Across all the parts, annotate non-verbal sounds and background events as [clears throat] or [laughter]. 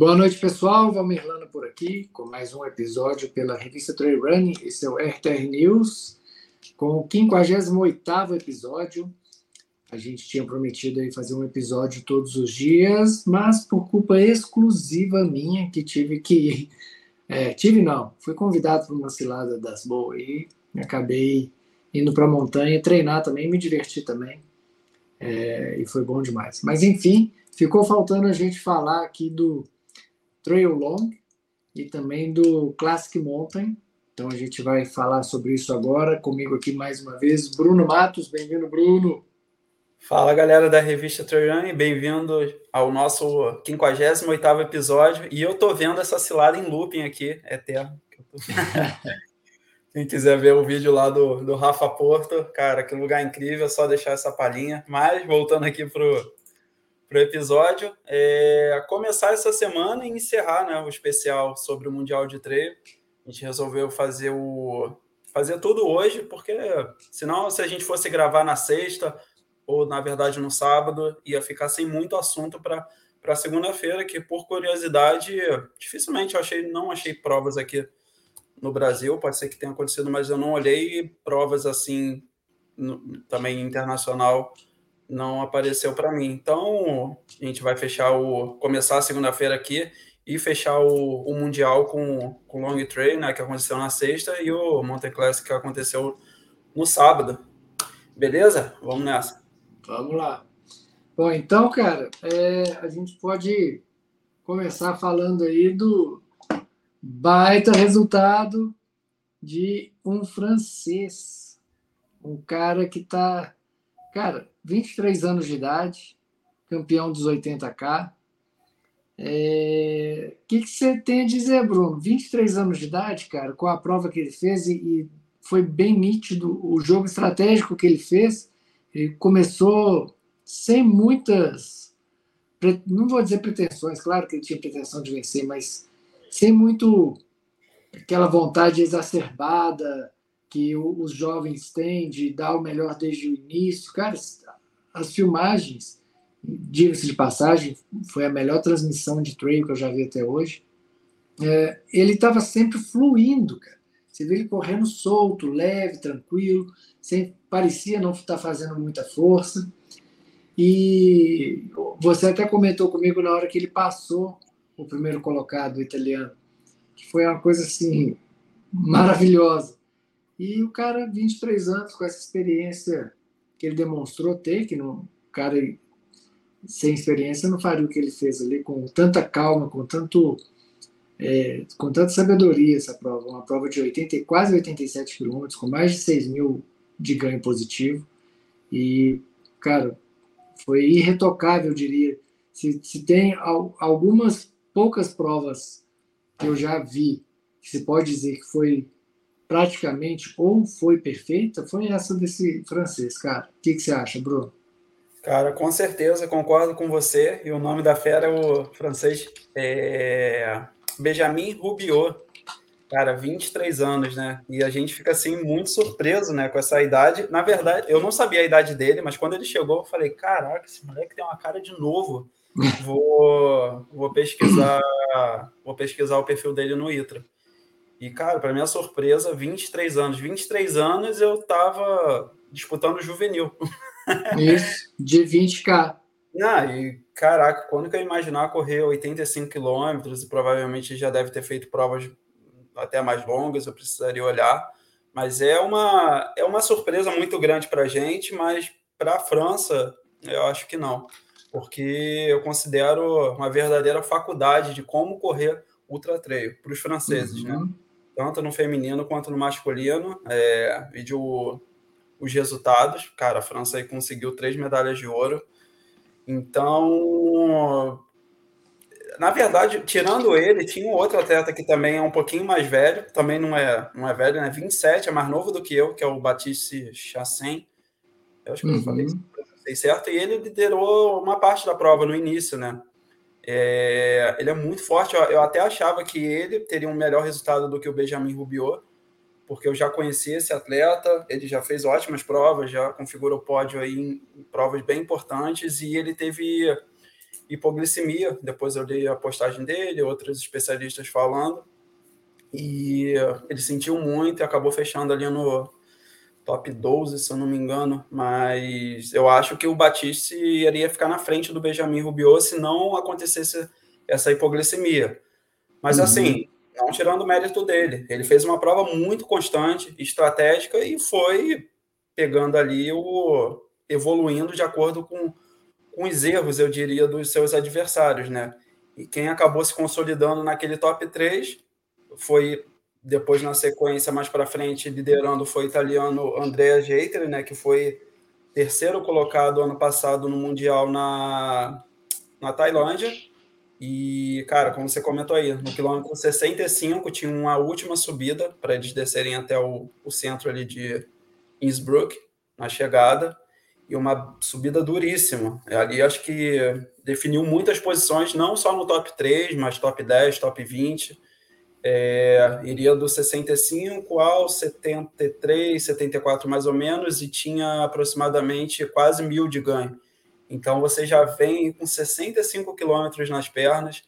Boa noite, pessoal. Valmir Lana por aqui, com mais um episódio pela revista Trail Running. Esse é o RTR News, com o 58º episódio. A gente tinha prometido aí fazer um episódio todos os dias, mas por culpa exclusiva minha, que tive que... É, tive não, fui convidado para uma cilada das boas e acabei indo para a montanha treinar também, me divertir também. É, e foi bom demais. Mas enfim, ficou faltando a gente falar aqui do Trail Long e também do Classic Mountain. Então a gente vai falar sobre isso agora. Comigo aqui mais uma vez, Bruno Matos. Bem-vindo, Bruno. Fala galera da revista Trail Running, bem-vindo ao nosso 58 episódio. E eu tô vendo essa cilada em looping aqui, eterno. [laughs] Quem quiser ver o vídeo lá do, do Rafa Porto, cara, que lugar incrível, só deixar essa palhinha. Mas voltando aqui pro, pro episódio, é, começar essa semana e encerrar né, o especial sobre o Mundial de Treino. A gente resolveu fazer o fazer tudo hoje, porque senão, se a gente fosse gravar na sexta, ou na verdade no sábado, ia ficar sem muito assunto para para segunda-feira, que por curiosidade, dificilmente eu achei, não achei provas aqui no Brasil, pode ser que tenha acontecido, mas eu não olhei provas assim no, também internacional não apareceu para mim. Então, a gente vai fechar o começar a segunda-feira aqui e fechar o, o mundial com com o Long Trail, né, que aconteceu na sexta e o Mountain Classic que aconteceu no sábado. Beleza? Vamos nessa. Vamos lá. Bom, então, cara, é, a gente pode começar falando aí do Baita resultado de um francês. Um cara que está, cara, 23 anos de idade, campeão dos 80K. É... O que, que você tem a dizer, Bruno? 23 anos de idade, cara, com a prova que ele fez e, e foi bem nítido o jogo estratégico que ele fez. Ele começou sem muitas, não vou dizer pretensões, claro que ele tinha pretensão de vencer, mas sem muito aquela vontade exacerbada que os jovens têm de dar o melhor desde o início. Cara, as filmagens, diga-se de passagem, foi a melhor transmissão de trail que eu já vi até hoje. É, ele estava sempre fluindo, cara. Você vê ele correndo solto, leve, tranquilo, sem, parecia não estar tá fazendo muita força. E você até comentou comigo na hora que ele passou o primeiro colocado italiano, que foi uma coisa assim maravilhosa. E o cara, 23 anos, com essa experiência que ele demonstrou ter, que não, o cara sem experiência não faria o que ele fez ali, com tanta calma, com tanto é, com tanta sabedoria essa prova, uma prova de 80, quase 87 quilômetros, com mais de 6 mil de ganho positivo. E, cara, foi irretocável, eu diria. Se, se tem algumas poucas provas que eu já vi que se pode dizer que foi praticamente ou foi perfeita, foi essa desse francês, cara. O que, que você acha, Bruno? Cara, com certeza, concordo com você. E o nome da fera é o francês é... Benjamin Rubiot. Cara, 23 anos, né? E a gente fica assim muito surpreso, né, com essa idade. Na verdade, eu não sabia a idade dele, mas quando ele chegou, eu falei: caraca, esse moleque tem uma cara de novo. [laughs] Vou, vou pesquisar, vou pesquisar o perfil dele no ITRA. E, cara, para minha surpresa, 23 anos. 23 anos eu tava disputando juvenil. [laughs] Isso, de 20K. Ah, e caraca, quando que eu imaginar correr 85 quilômetros e provavelmente já deve ter feito provas até mais longas, eu precisaria olhar. Mas é uma, é uma surpresa muito grande para a gente, mas para a França, eu acho que não porque eu considero uma verdadeira faculdade de como correr ultra trail para os franceses, né? uhum. né? Tanto no feminino quanto no masculino. É, vídeo os resultados. Cara, a França aí conseguiu três medalhas de ouro. Então, na verdade, tirando ele, tinha um outro atleta que também é um pouquinho mais velho, também não é, não é velho, né? 27, é mais novo do que eu, que é o Batiste Chassin. Eu acho que uhum. eu falei isso certo? E ele liderou uma parte da prova no início, né? É, ele é muito forte. Eu até achava que ele teria um melhor resultado do que o Benjamin Rubiot, porque eu já conhecia esse atleta. Ele já fez ótimas provas, já configurou pódio aí em provas bem importantes e ele teve hipoglicemia. Depois eu li a postagem dele, outros especialistas falando. E ele sentiu muito e acabou fechando ali no top 12, se eu não me engano. Mas eu acho que o Batiste iria ficar na frente do Benjamin Rubiot se não acontecesse essa hipoglicemia. Mas uhum. assim, não tirando o mérito dele. Ele fez uma prova muito constante, estratégica e foi pegando ali o evoluindo de acordo com, com os erros, eu diria, dos seus adversários, né? E quem acabou se consolidando naquele top 3 foi depois na sequência mais para frente liderando foi o italiano Andrea Geiteri, né, que foi terceiro colocado ano passado no mundial na na Tailândia e, cara, como você comentou aí, no quilômetro 65 tinha uma última subida para eles descerem até o, o centro ali de Innsbruck, na chegada, e uma subida duríssima. Ali acho que definiu muitas posições, não só no top 3, mas top 10, top 20. É, iria do 65 ao 73, 74 mais ou menos, e tinha aproximadamente quase mil de ganho. Então você já vem com 65 quilômetros nas pernas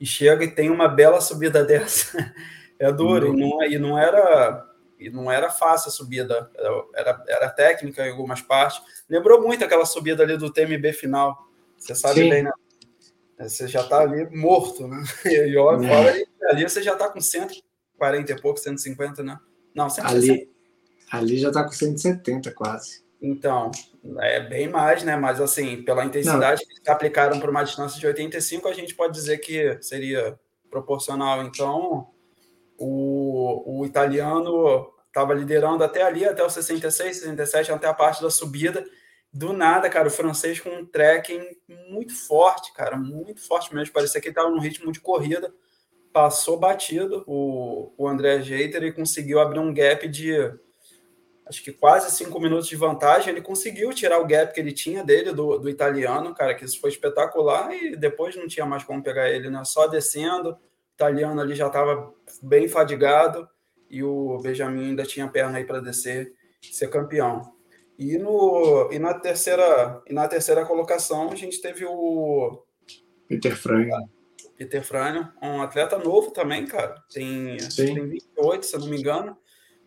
e chega e tem uma bela subida [laughs] dessa. é duro, uhum. e, não, e não era e não era fácil a subida, era, era técnica em algumas partes. Lembrou muito aquela subida ali do TMB final. Você sabe Sim. bem, né? Você já está ali morto, né? [laughs] E olha, é. ali, ali você já está com 140 e pouco, 150, né? Não, 160. Ali, ali já está com 170 quase. Então, é bem mais, né? Mas assim, pela intensidade Não. que aplicaram para uma distância de 85, a gente pode dizer que seria proporcional. Então, o, o italiano estava liderando até ali, até o 66, 67, até a parte da subida. Do nada, cara, o francês com um trekking muito forte, cara, muito forte mesmo. Parecia que ele estava num ritmo de corrida. Passou batido o, o André Jeiter e conseguiu abrir um gap de acho que quase cinco minutos de vantagem, ele conseguiu tirar o gap que ele tinha dele, do, do italiano, cara, que isso foi espetacular, e depois não tinha mais como pegar ele, né? Só descendo, o italiano ali já estava bem fadigado, e o Benjamin ainda tinha perna aí para descer ser campeão. E, no, e, na terceira, e na terceira colocação a gente teve o Peter Franho. Peter Franho, um atleta novo também, cara. Tem, tem 28, se eu não me engano.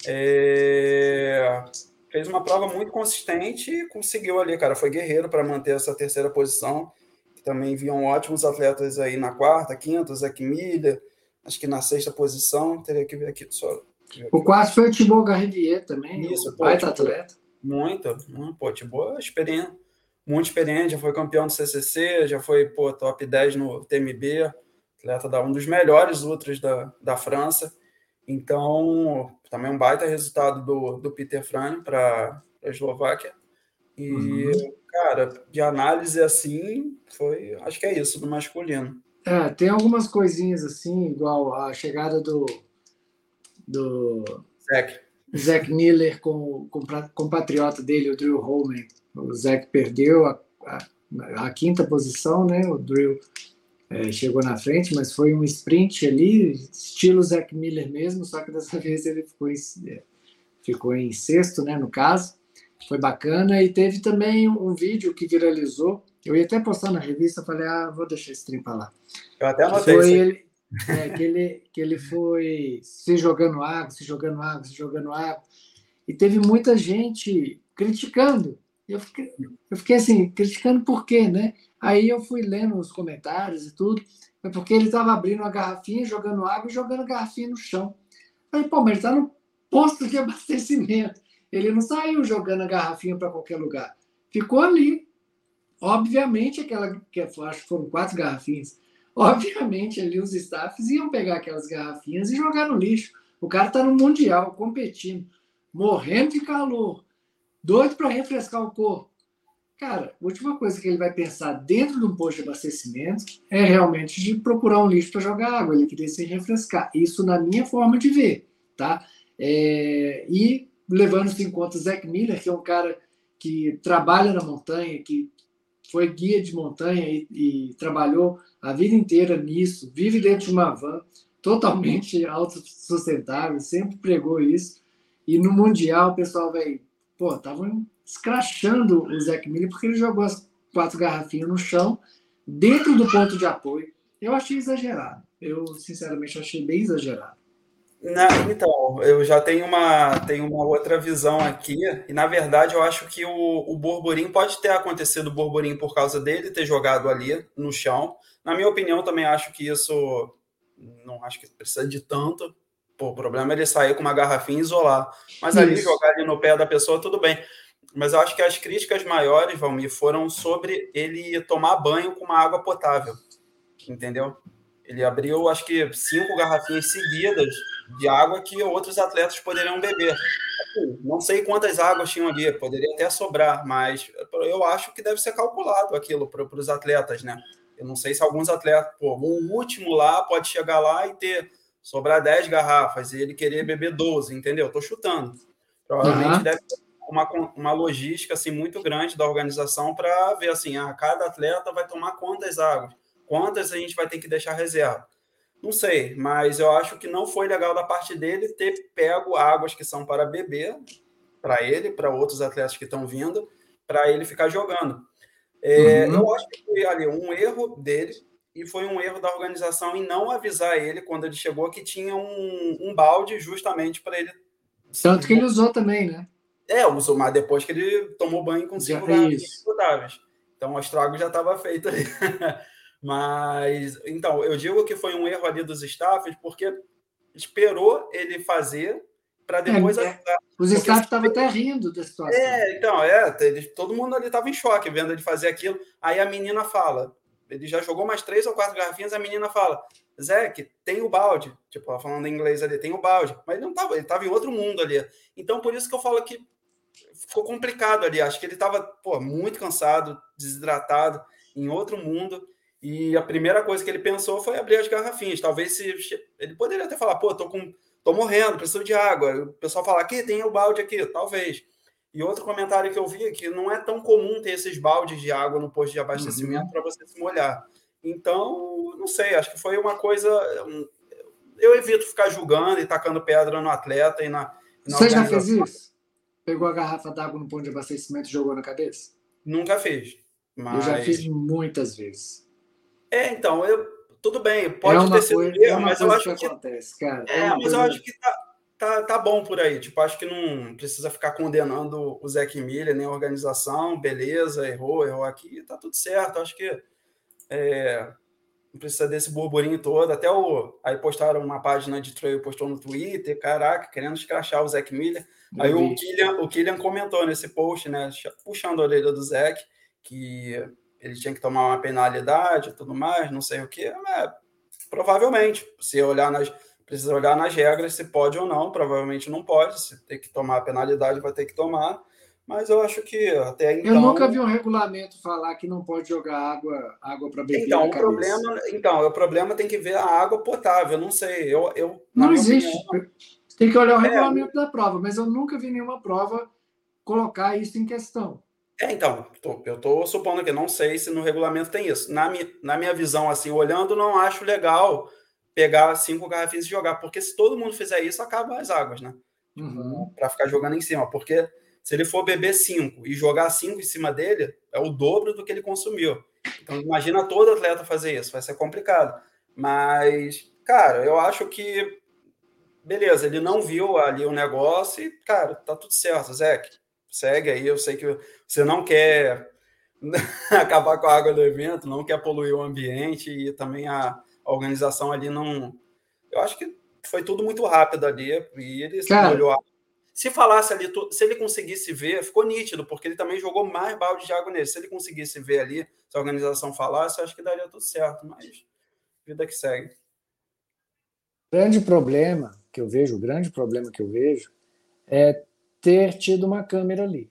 É... Fez uma prova muito consistente e conseguiu ali, cara. Foi guerreiro para manter essa terceira posição. Também viam ótimos atletas aí na quarta, quinta, Miller, acho que na sexta posição. Teria que ver aqui só. O quarto foi o Thibaut Garrivier também. Isso, baita atleta. Muito, pô, Thibaut é experiente, muito experiente, já foi campeão do CCC, já foi pô, top 10 no TMB, atleta da um dos melhores ultras da, da França. Então, também um baita resultado do, do Peter Frane para a Eslováquia. E, uhum. cara, de análise assim, foi. Acho que é isso, do masculino. É, tem algumas coisinhas assim, igual a chegada do. do Zach. Zach Miller com, o compatriota dele, o Drew Holman. O Zach perdeu a, a, a quinta posição, né? O Drew é, chegou na frente, mas foi um sprint ali, estilo Zac Miller mesmo, só que dessa [laughs] vez ele ficou em, é, ficou em sexto, né, no caso. Foi bacana e teve também um, um vídeo que viralizou. Eu ia até postar na revista, falei, ah, vou deixar esse trem para lá. Eu até anotei foi ele, é, que, ele, que ele foi se jogando água, se jogando água, se jogando água. E teve muita gente criticando. Eu fiquei, eu fiquei assim, criticando por quê, né? Aí eu fui lendo os comentários e tudo, é porque ele estava abrindo uma garrafinha, jogando água e jogando a garrafinha no chão. Falei, pô, mas ele está no posto de [laughs] abastecimento. Ele não saiu jogando a garrafinha para qualquer lugar. Ficou ali. Obviamente, aquela que acho que foram quatro garrafinhas. Obviamente, ali os staffs iam pegar aquelas garrafinhas e jogar no lixo. O cara está no Mundial, competindo, morrendo de calor, doido para refrescar o corpo. Cara, a última coisa que ele vai pensar dentro de um posto de abastecimento é realmente de procurar um lixo para jogar água. Ele queria se refrescar. Isso na minha forma de ver, tá? É, e levando-se em conta Zac Miller, que é um cara que trabalha na montanha, que foi guia de montanha e, e trabalhou a vida inteira nisso, vive dentro de uma van, totalmente autossustentável, sempre pregou isso. E no Mundial o pessoal vai, pô, estavam escrachando o Zac Miller porque ele jogou as quatro garrafinhas no chão, dentro do ponto de apoio. Eu achei exagerado. Eu, sinceramente, achei bem exagerado. Não, então, eu já tenho uma, tenho uma outra visão aqui, e na verdade eu acho que o, o burburinho pode ter acontecido o burburinho por causa dele ter jogado ali no chão. Na minha opinião, também acho que isso não acho que precisa de tanto. Pô, o problema é ele sair com uma garrafinha e isolar. Mas ali jogar ali no pé da pessoa, tudo bem. Mas eu acho que as críticas maiores, Valmir, foram sobre ele tomar banho com uma água potável. Entendeu? Ele abriu, acho que, cinco garrafinhas seguidas de água que outros atletas poderiam beber. Assim, não sei quantas águas tinham ali, poderia até sobrar, mas eu acho que deve ser calculado aquilo para os atletas, né? Eu não sei se alguns atletas, pô, o último lá pode chegar lá e ter sobrar 10 garrafas e ele querer beber 12, entendeu? Estou chutando. Provavelmente uhum. deve ter uma, uma logística assim muito grande da organização para ver assim, ah, cada atleta vai tomar quantas águas, quantas a gente vai ter que deixar reserva. Não sei, mas eu acho que não foi legal da parte dele ter pego águas que são para beber, para ele, para outros atletas que estão vindo, para ele ficar jogando. É, uhum. Eu acho que foi ali um erro dele e foi um erro da organização em não avisar ele quando ele chegou que tinha um, um balde justamente para ele. Tanto que ele usou também, né? É, usou, mas depois que ele tomou banho com cinco potáveis. Então o estrago já estava feito ali. [laughs] Mas, então, eu digo que foi um erro ali dos staffs, porque esperou ele fazer para depois é, é. Os staffs estavam até rindo da situação. É, então, é, ele, todo mundo ali estava em choque vendo ele fazer aquilo. Aí a menina fala, ele já jogou mais três ou quatro garrafinhas, a menina fala, Zeke, tem o balde. Tipo, ela falando em inglês ali, tem o balde. Mas ele não estava, ele estava em outro mundo ali. Então, por isso que eu falo que ficou complicado ali. Acho que ele estava muito cansado, desidratado, em outro mundo. E a primeira coisa que ele pensou foi abrir as garrafinhas. Talvez se ele poderia até falar, pô, tô com tô morrendo, preciso de água. O pessoal fala aqui tem o balde aqui, talvez. E outro comentário que eu vi é que não é tão comum ter esses baldes de água no posto de abastecimento uhum. para você se molhar. Então, não sei, acho que foi uma coisa. Eu evito ficar julgando e tacando pedra no atleta e na. na você já fez isso? Pegou a garrafa d'água no ponto de abastecimento e jogou na cabeça? Nunca fiz. Mas... Eu já fiz muitas vezes. É, então, eu, tudo bem, pode é ter sido coisa, erro, é mas eu acho que. Acontece, cara. É, é mas eu acho que tá, tá, tá bom por aí. Tipo, acho que não precisa ficar condenando o Zé Miller, nem a organização. Beleza, errou, errou aqui, tá tudo certo. Acho que é, não precisa desse burburinho todo. Até o. Aí postaram uma página de trail, postou no Twitter, caraca, querendo escrachar o Zé Miller. Aí o Killian, o Killian comentou nesse post, né? Puxando a orelha do Zé, que ele tinha que tomar uma penalidade e tudo mais, não sei o que. É, provavelmente, se olhar nas. Precisa olhar nas regras se pode ou não, provavelmente não pode. Se tem que tomar a penalidade, vai ter que tomar. Mas eu acho que até então. Eu nunca vi um regulamento falar que não pode jogar água, água para beber. Então, o problema, então, o problema tem que ver a água potável. Não sei. Eu, eu, não existe. Opinião, tem que olhar o é. regulamento é, da prova, mas eu nunca vi nenhuma prova colocar isso em questão. É, então, tô, eu estou supondo que não sei se no regulamento tem isso. Na, mi, na minha visão, assim, olhando, não acho legal pegar cinco garrafinhas e jogar, porque se todo mundo fizer isso, acaba as águas, né? Uhum. Para ficar jogando em cima. Porque se ele for beber cinco e jogar cinco em cima dele, é o dobro do que ele consumiu. Então, imagina todo atleta fazer isso, vai ser complicado. Mas, cara, eu acho que. Beleza, ele não viu ali o negócio e, cara, tá tudo certo, Zeke segue aí. Eu sei que você não quer [laughs] acabar com a água do evento, não quer poluir o ambiente e também a organização ali não. Eu acho que foi tudo muito rápido ali e ele Cara, olhou. Se falasse ali, se ele conseguisse ver, ficou nítido, porque ele também jogou mais balde de água nele. Se ele conseguisse ver ali, se a organização falasse, acho que daria tudo certo, mas vida que segue. grande problema que eu vejo, o grande problema que eu vejo é ter tido uma câmera ali.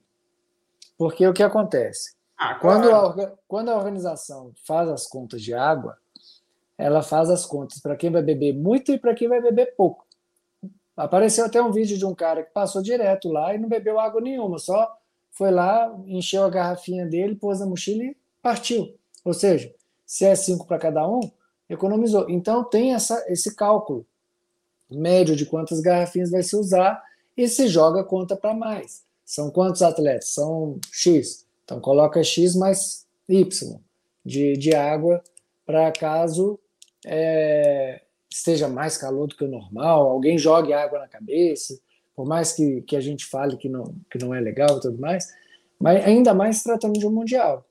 Porque o que acontece? Ah, quando, a, quando a organização faz as contas de água, ela faz as contas para quem vai beber muito e para quem vai beber pouco. Apareceu até um vídeo de um cara que passou direto lá e não bebeu água nenhuma, só foi lá, encheu a garrafinha dele, pôs na mochila e partiu. Ou seja, se é cinco para cada um, economizou. Então tem essa, esse cálculo médio de quantas garrafinhas vai se usar e se joga conta para mais. São quantos atletas? São X. Então coloca X mais Y. de, de água para caso é, esteja mais calor do que o normal, alguém jogue água na cabeça, por mais que, que a gente fale que não, que não é legal e tudo mais, mas ainda mais se tratando de um mundial.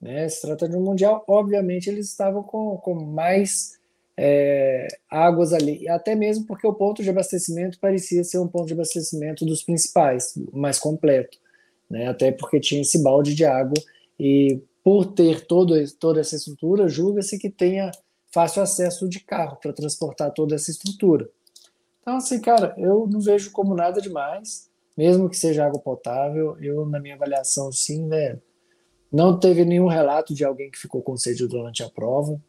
Né? Se tratando de um mundial, obviamente eles estavam com, com mais é, águas ali, até mesmo porque o ponto de abastecimento parecia ser um ponto de abastecimento dos principais, mais completo, né? até porque tinha esse balde de água e por ter todo, toda essa estrutura, julga-se que tenha fácil acesso de carro para transportar toda essa estrutura. Então, assim, cara, eu não vejo como nada demais, mesmo que seja água potável, eu, na minha avaliação, sim, né, não teve nenhum relato de alguém que ficou com sede durante a prova.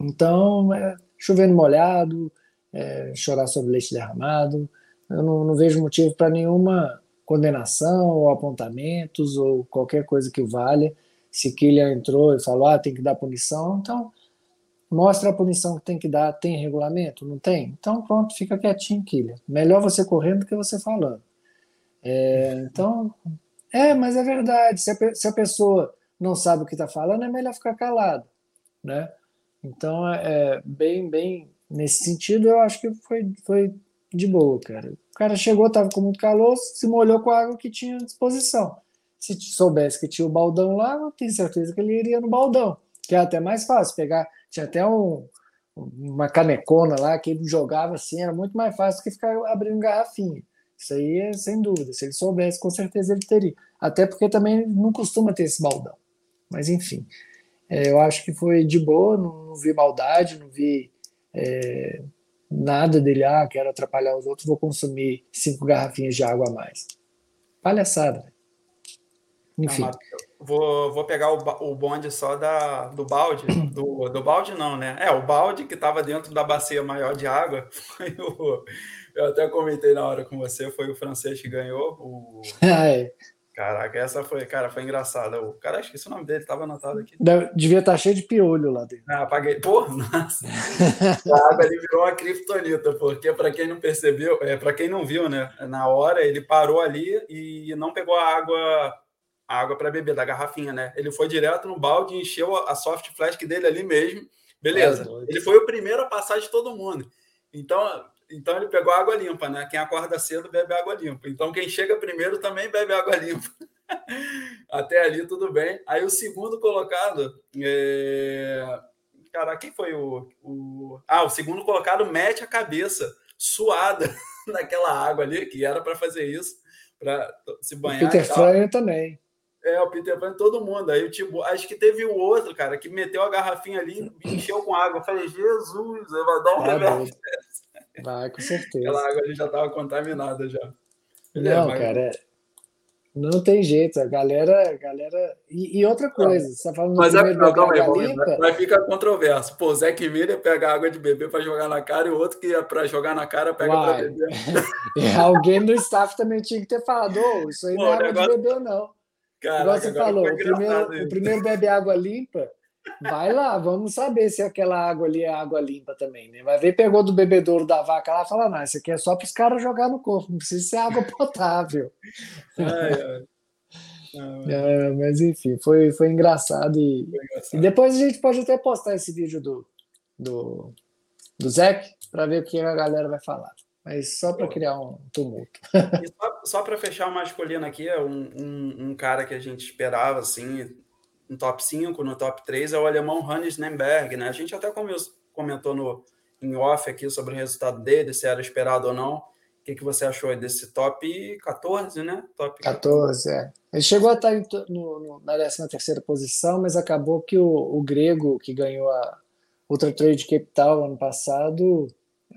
Então, é, chovendo molhado, é, chorar sobre leite derramado, eu não, não vejo motivo para nenhuma condenação ou apontamentos ou qualquer coisa que valha. Se Kylian entrou e falou, ah, tem que dar punição, então mostra a punição que tem que dar, tem regulamento? Não tem? Então pronto, fica quietinho, Kylian. Melhor você correndo do que você falando. É, então, é, mas é verdade. Se a, se a pessoa não sabe o que está falando, é melhor ficar calado, né? Então, é, bem, bem nesse sentido, eu acho que foi, foi de boa, cara. O cara chegou, estava com muito calor, se molhou com a água que tinha à disposição. Se soubesse que tinha o baldão lá, eu tenho certeza que ele iria no baldão, que é até mais fácil pegar. Tinha até um, uma canecona lá que ele jogava assim, era muito mais fácil que ficar abrindo garrafinha. Isso aí é sem dúvida. Se ele soubesse, com certeza ele teria. Até porque também não costuma ter esse baldão. Mas enfim, é, eu acho que foi de boa, não, não vi maldade, não vi é, nada dele, ah, quero atrapalhar os outros, vou consumir cinco garrafinhas de água a mais. Palhaçada. Enfim. Não, vou, vou pegar o, o bonde só da, do balde. [clears throat] Do, do balde não, né? É, o balde que estava dentro da bacia maior de água [laughs] foi o, eu até comentei na hora com você, foi o francês que ganhou. O... [laughs] Ah, é. Caraca, essa foi, cara, foi engraçada. O cara, esqueci o nome dele, tava anotado aqui. Devia estar tá cheio de piolho lá dentro. Ah, apaguei. Pô, nossa. [laughs] a água ali virou uma criptonita, porque para quem não percebeu, é, para quem não viu, né? Na hora ele parou ali e não pegou a água a água para beber da garrafinha, né? Ele foi direto no balde e encheu a soft flask dele ali mesmo. Beleza. É, ele foi o primeiro a passar de todo mundo. Então, então ele pegou água limpa, né? Quem acorda cedo bebe água limpa. Então quem chega primeiro também bebe água [laughs] limpa. Até ali tudo bem. Aí o segundo colocado, é... cara, quem foi o, o, ah, o segundo colocado mete a cabeça suada [laughs] naquela água ali que era para fazer isso, para se banhar. O Peter Fryer também. É, o Peter Pan, todo mundo. Aí, tipo, acho que teve o outro, cara, que meteu a garrafinha ali e encheu com água. Eu falei, Jesus, vai dar um remédio. Vai, com certeza. Aquela água ali já estava contaminada já. Não, é, cara, não tem jeito. A galera. A galera... E, e outra coisa, você tá falando mas é, não, calma aí, limpa... mas fica controverso. Pô, o Zé Miller pega água de bebê para jogar na cara e o outro que é para jogar na cara pega para beber. [laughs] alguém do staff também tinha que ter falado: oh, isso aí Pô, não é água negócio... de bebê, não. Caraca, você falou, o primeiro, o primeiro bebe água limpa Vai lá, vamos saber se aquela água ali é água limpa também, né? Vai ver, pegou do bebedouro da vaca lá e fala: não, isso aqui é só para os caras jogar no corpo, não precisa ser água [laughs] potável. [laughs] É, mas enfim, foi, foi engraçado. E, foi engraçado. e depois a gente pode até postar esse vídeo do, do, do Zec para ver o que a galera vai falar. Mas só para criar um tumulto. só, só para fechar o masculino aqui, é um, um, um, cara que a gente esperava, assim, no top 5, no top 3 é o alemão Hannes Nemberg, né? A gente até comentou no, em off aqui sobre o resultado dele, se era esperado ou não. O que, que você achou desse top 14, né? Top 14, é. Ele chegou a estar no, no, na 13 terceira posição, mas acabou que o, o grego, que ganhou a Ultra Trade Capital ano passado,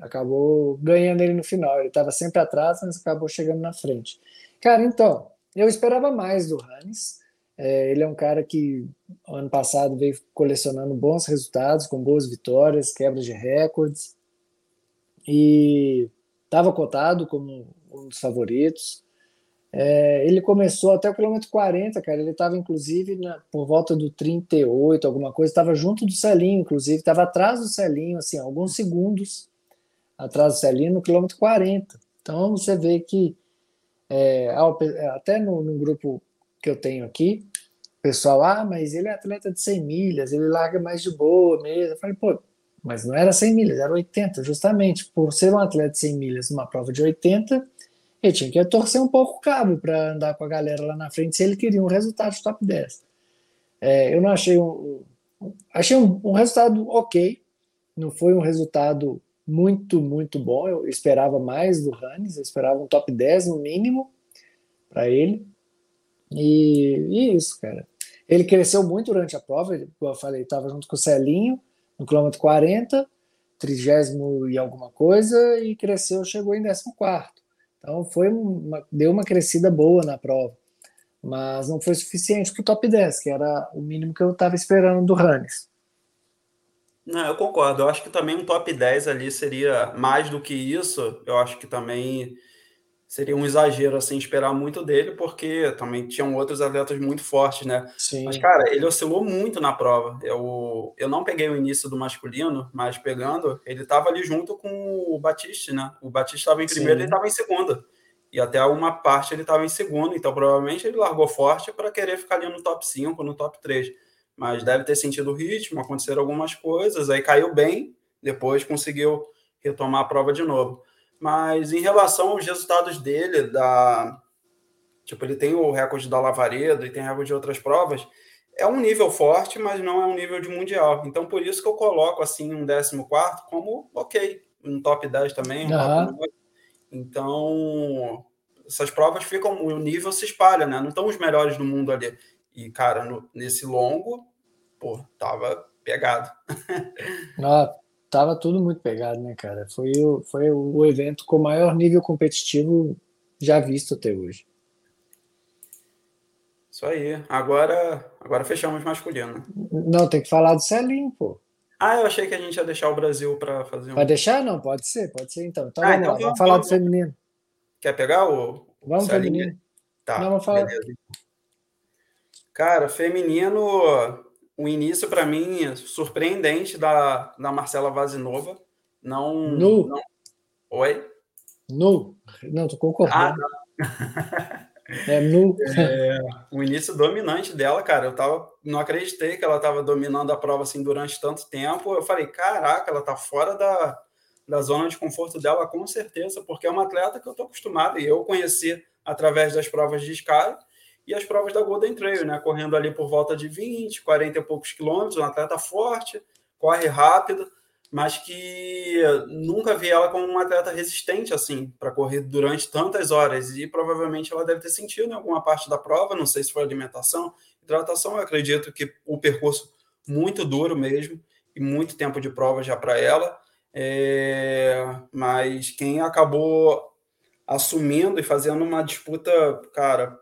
acabou ganhando ele no final. Ele estava sempre atrás, mas acabou chegando na frente. Cara, então, eu esperava mais do Hannes. É, ele é um cara que ano passado veio colecionando bons resultados, com boas vitórias, quebras de recordes, e estava cotado como um dos favoritos. É, ele começou até o quilômetro 40, cara. Ele estava inclusive na, por volta do 38, alguma coisa. Estava junto do Celinho, inclusive, estava atrás do Celinho, assim, alguns segundos atrás do Celinho, no quilômetro 40. Então você vê que é, até no, no grupo que eu tenho aqui, pessoal, ah, mas ele é atleta de 100 milhas, ele larga mais de boa mesmo. Eu falei, pô, mas não era 100 milhas, era 80, justamente por ser um atleta de 100 milhas numa prova de 80, ele tinha que torcer um pouco o cabo para andar com a galera lá na frente se ele queria um resultado de top 10. É, eu não achei um. Achei um, um, resultado ok, não foi um resultado muito, muito bom. Eu esperava mais do Hannes, eu esperava um top 10 no mínimo para ele. E, e, isso, cara. Ele cresceu muito durante a prova, como eu falei, estava junto com o Celinho no quilômetro 40, trigésimo e alguma coisa, e cresceu, chegou em 14. Então foi uma, deu uma crescida boa na prova, mas não foi suficiente para o top 10, que era o mínimo que eu estava esperando do Hannes. Não, eu concordo. Eu acho que também um top 10 ali seria mais do que isso. Eu acho que também seria um exagero assim esperar muito dele, porque também tinham outros atletas muito fortes, né? Sim. Mas cara, ele oscilou muito na prova. Eu, eu não peguei o início do masculino, mas pegando, ele estava ali junto com o Batiste, né? O Batiste estava em primeiro, Sim. ele estava em segunda. E até uma parte ele estava em segundo, então provavelmente ele largou forte para querer ficar ali no top 5, no top 3. Mas deve ter sentido o ritmo, aconteceram algumas coisas, aí caiu bem, depois conseguiu retomar a prova de novo. Mas em relação aos resultados dele, da tipo, ele tem o recorde da Lavaredo e tem recorde de outras provas, é um nível forte, mas não é um nível de mundial. Então, por isso que eu coloco assim um 14 como ok, um top 10 também. Um uhum. top então, essas provas ficam, o nível se espalha, né? Não estão os melhores do mundo ali. E, cara, no, nesse longo, pô, tava pegado. [laughs] Ah, tava tudo muito pegado, né, cara? Foi o, foi o evento com o maior nível competitivo já visto até hoje. Isso aí. Agora, agora fechamos masculino. Não, tem que falar do Celinho, pô. Ah, eu achei que a gente ia deixar o Brasil para fazer um. Vai deixar? Não, pode ser, pode ser então. Então, ah, vamos, então vamos, vamos, falar do feminino. Quer pegar o. Vamos, o feminino. Tá, Não, vamos falar. Beleza. Cara, feminino, o início para mim surpreendente da, da Marcela Vazinova. Não, no. não. Oi? No. Não, tô concordando. Ah, é nu. [laughs] É, o início dominante dela, cara, eu tava, não acreditei que ela estava dominando a prova assim durante tanto tempo. Eu falei, caraca, ela tá fora da, da zona de conforto dela, com certeza, porque é uma atleta que eu tô acostumado e eu conheci através das provas de Sky e as provas da Golden Trail, né? Correndo ali por volta de 20, 40 e poucos quilômetros, uma atleta forte, corre rápido mas que nunca vi ela como uma atleta resistente assim para correr durante tantas horas. E provavelmente ela deve ter sentido em alguma parte da prova, não sei se foi alimentação, hidratação, eu acredito que o percurso muito duro mesmo e muito tempo de prova já para ela, é... mas quem acabou assumindo e fazendo uma disputa, cara,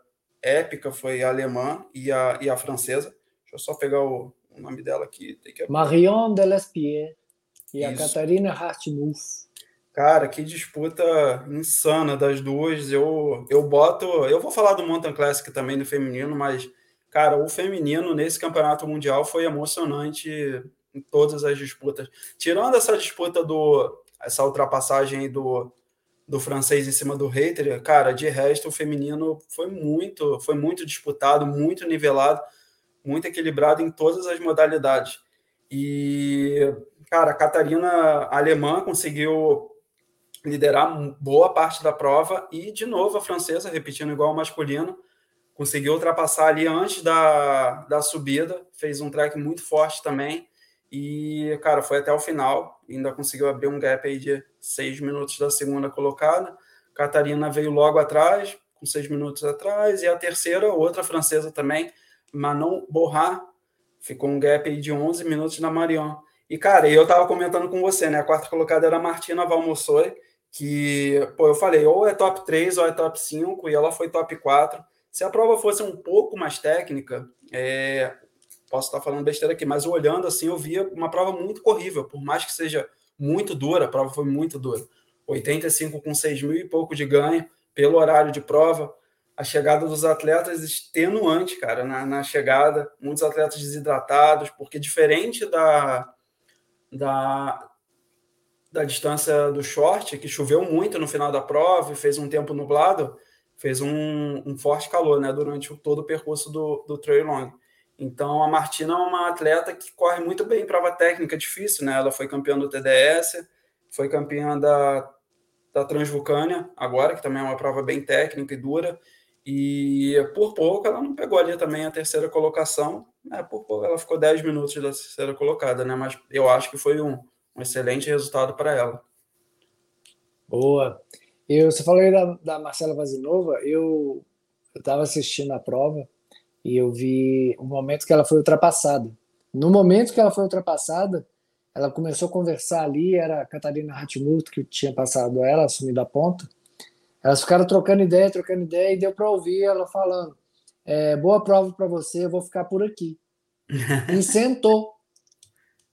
épica foi a alemã e a, e a francesa. Deixa eu só pegar o, o nome dela aqui. Que... Marion Delespierre. E Isso. a Catarina Hartmuth. Cara, que disputa insana das duas. Eu, eu boto. Eu vou falar do Mountain Classic também no feminino, mas, cara, o feminino nesse campeonato mundial foi emocionante em todas as disputas. Tirando essa disputa do. essa ultrapassagem do, do francês em cima do Reiter, cara, de resto, o feminino foi muito, foi muito disputado, muito nivelado, muito equilibrado em todas as modalidades. E cara, a Catarina alemã conseguiu liderar boa parte da prova e, de novo, a francesa, repetindo igual ao masculino, conseguiu ultrapassar ali antes da, da subida, fez um track muito forte também e, cara, foi até o final, ainda conseguiu abrir um gap aí de seis minutos da segunda colocada. Catarina veio logo atrás, com seis minutos atrás, e a terceira, outra francesa também, Manon Borrat, ficou um gap aí de 11 minutos na Marion. E, cara, eu tava comentando com você, né? A quarta colocada era a Martina Valmossoi, que, pô, eu falei, ou é top 3 ou é top 5, e ela foi top 4. Se a prova fosse um pouco mais técnica, é, posso estar falando besteira aqui, mas olhando assim, eu via uma prova muito corrível, por mais que seja muito dura, a prova foi muito dura. 85 com 6 mil e pouco de ganho, pelo horário de prova. A chegada dos atletas extenuante, cara, na, na chegada. Muitos atletas desidratados, porque diferente da, da, da distância do short, que choveu muito no final da prova e fez um tempo nublado, fez um, um forte calor né, durante todo o percurso do, do trail long. Então a Martina é uma atleta que corre muito bem em prova técnica difícil, né? Ela foi campeã do TDS, foi campeã da, da Transvulcânia agora, que também é uma prova bem técnica e dura. E por pouco ela não pegou ali também a terceira colocação. É, por pouco ela ficou 10 minutos da terceira colocada, né? Mas eu acho que foi um, um excelente resultado para ela. Boa. Eu, você falou aí da, da Marcela Vazinova, eu estava assistindo a prova e eu vi o momento que ela foi ultrapassada. No momento que ela foi ultrapassada, ela começou a conversar ali, era a Catarina Hatmut que tinha passado ela, assumido a ponta. Elas ficaram trocando ideia, trocando ideia, e deu para ouvir ela falando: é, boa prova para você, eu vou ficar por aqui. [laughs] e sentou.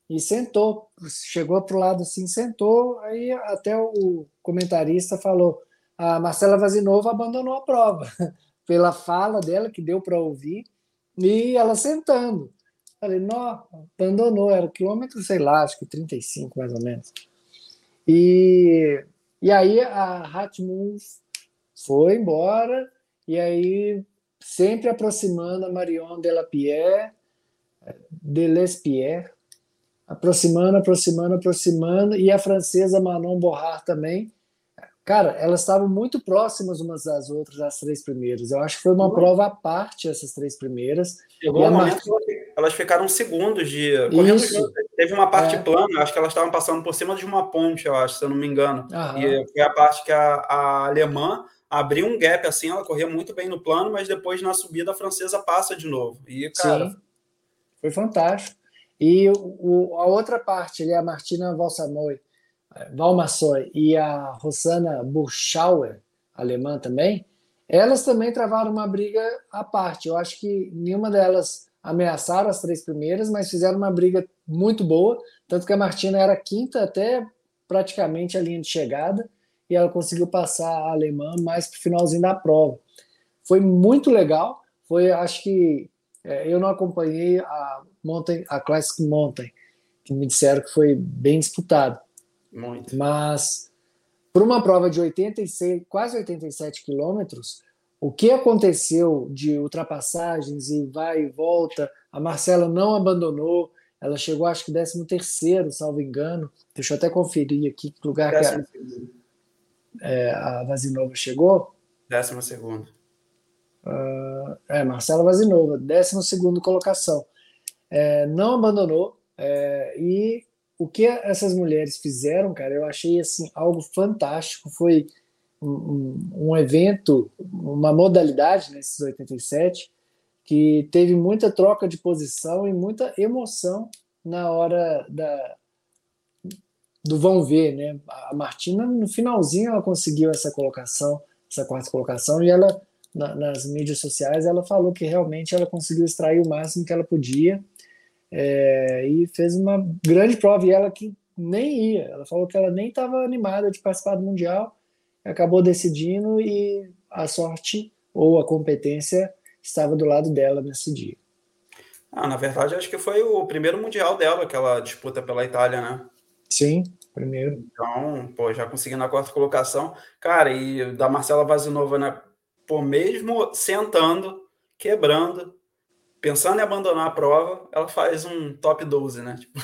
E sentou. Chegou para o lado assim, sentou. Aí até o comentarista falou: a Marcela Vazinova abandonou a prova, [laughs] pela fala dela, que deu para ouvir, e ela sentando. Falei, não, abandonou, era quilômetro, sei lá, acho que 35 mais ou menos. E, e aí a Hatmoon foi embora, e aí sempre aproximando a Marion Delapierre, Delespierre, aproximando, aproximando, aproximando, e a francesa Manon Borrard também. Cara, elas estavam muito próximas umas das outras, as três primeiras. Eu acho que foi uma prova à parte, essas três primeiras. Chegou um momento elas ficaram segundos de. Isso. Teve uma parte é. plana, acho que elas estavam passando por cima de uma ponte, eu acho, se eu não me engano. Aham. E foi a parte que a, a alemã abriu um gap assim, ela corria muito bem no plano, mas depois na subida a francesa passa de novo. E, cara. Sim. Foi fantástico. E o, a outra parte, ali, a Martina Valsamoy, Valmassoy e a Rosana Burschauer, alemã também, elas também travaram uma briga à parte. Eu acho que nenhuma delas ameaçaram as três primeiras, mas fizeram uma briga muito boa, tanto que a Martina era quinta até praticamente a linha de chegada, e ela conseguiu passar a alemã mais para o finalzinho da prova. Foi muito legal, foi, acho que é, eu não acompanhei a Mountain, a Classic Mountain, que me disseram que foi bem disputado. Muito. Mas para uma prova de 86, quase 87 quilômetros, o que aconteceu de ultrapassagens e vai e volta, a Marcela não abandonou, ela chegou acho que 13 terceiro, salvo engano. Deixa eu até conferir aqui que lugar que a, é, a Vazinova chegou. Décimo segundo. Uh, é, Marcela Vazinova, 12 colocação. É, não abandonou. É, e o que essas mulheres fizeram, cara, eu achei assim algo fantástico. Foi um, um, evento, uma modalidade nesses 87 que teve muita troca de posição e muita emoção na hora da, do vão ver, né? A Martina no finalzinho ela conseguiu essa colocação, essa quarta colocação e ela na, nas mídias sociais, ela falou que realmente ela conseguiu extrair o máximo que ela podia é, e fez uma grande prova. E ela que nem ia, ela falou que ela nem estava animada de participar do Mundial, acabou decidindo e a sorte ou a competência estava do lado dela nesse dia. Ah, na verdade, acho que foi o primeiro Mundial dela, aquela disputa pela Itália, né? Sim, primeiro. Então, pô, já conseguindo a quarta colocação. Cara, e da Marcela Vazinova, né? por mesmo sentando, quebrando, pensando em abandonar a prova, ela faz um top 12, né? Tipo,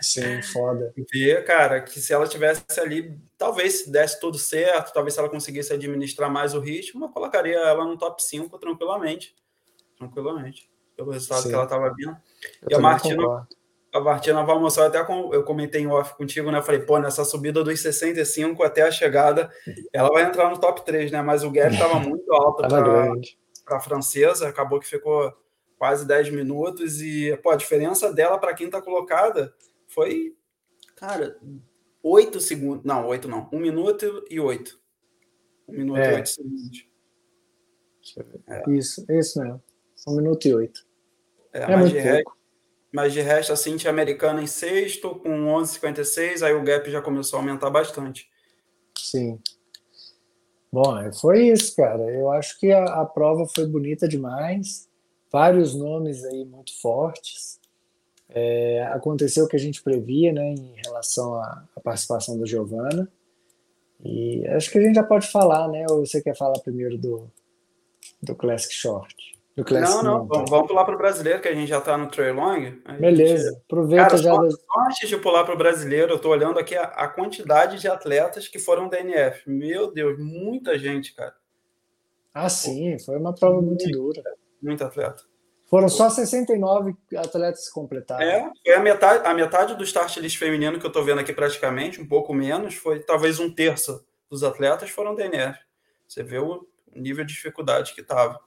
Sim, foda. [laughs] Ver, cara, que se ela tivesse ali, talvez se desse tudo certo, talvez se ela conseguisse administrar mais o ritmo, eu colocaria ela no top 5 tranquilamente. Tranquilamente. Pelo resultado Sim. que ela estava vindo. Eu e a Martina. Concordo a Martina vai almoçar até com, eu comentei em off contigo, né? Eu falei, pô, nessa subida dos 65 até a chegada, ela vai entrar no top 3, né? Mas o gap estava [laughs] muito alto para a francesa, acabou que ficou quase 10 minutos e, pô, a diferença dela para quem está colocada foi, cara, 8 segundos, não, 8 não, 1 minuto e 8. 1 minuto é. e 8 segundos. É. Isso, isso mesmo. 1 minuto e 8. É, é muito pouco. Mas de resto, a Cintia americana em sexto, com 11,56, aí o gap já começou a aumentar bastante. Sim. Bom, é, foi isso, cara. Eu acho que a, a prova foi bonita demais. Vários nomes aí muito fortes. É, aconteceu o que a gente previa, né, em relação à, à participação da Giovana. E acho que a gente já pode falar, né? Ou você quer falar primeiro do, do Classic Short? Não, não, vamos, vamos pular para o brasileiro, que a gente já está no trail long. Beleza, gente... aproveita Cara, já. Só, só antes de pular para o brasileiro, eu estou olhando aqui a, a, quantidade de atletas que foram DNF. Meu Deus, muita gente, cara. Ah, sim, foi uma prova muito dura. Muito atleta. Foram só 69 atletas que completaram. É, foi a metade, a metade do start list feminino que eu estou vendo aqui praticamente, um pouco menos, foi talvez um terço dos atletas foram DNF. Você vê o nível de dificuldade que estava.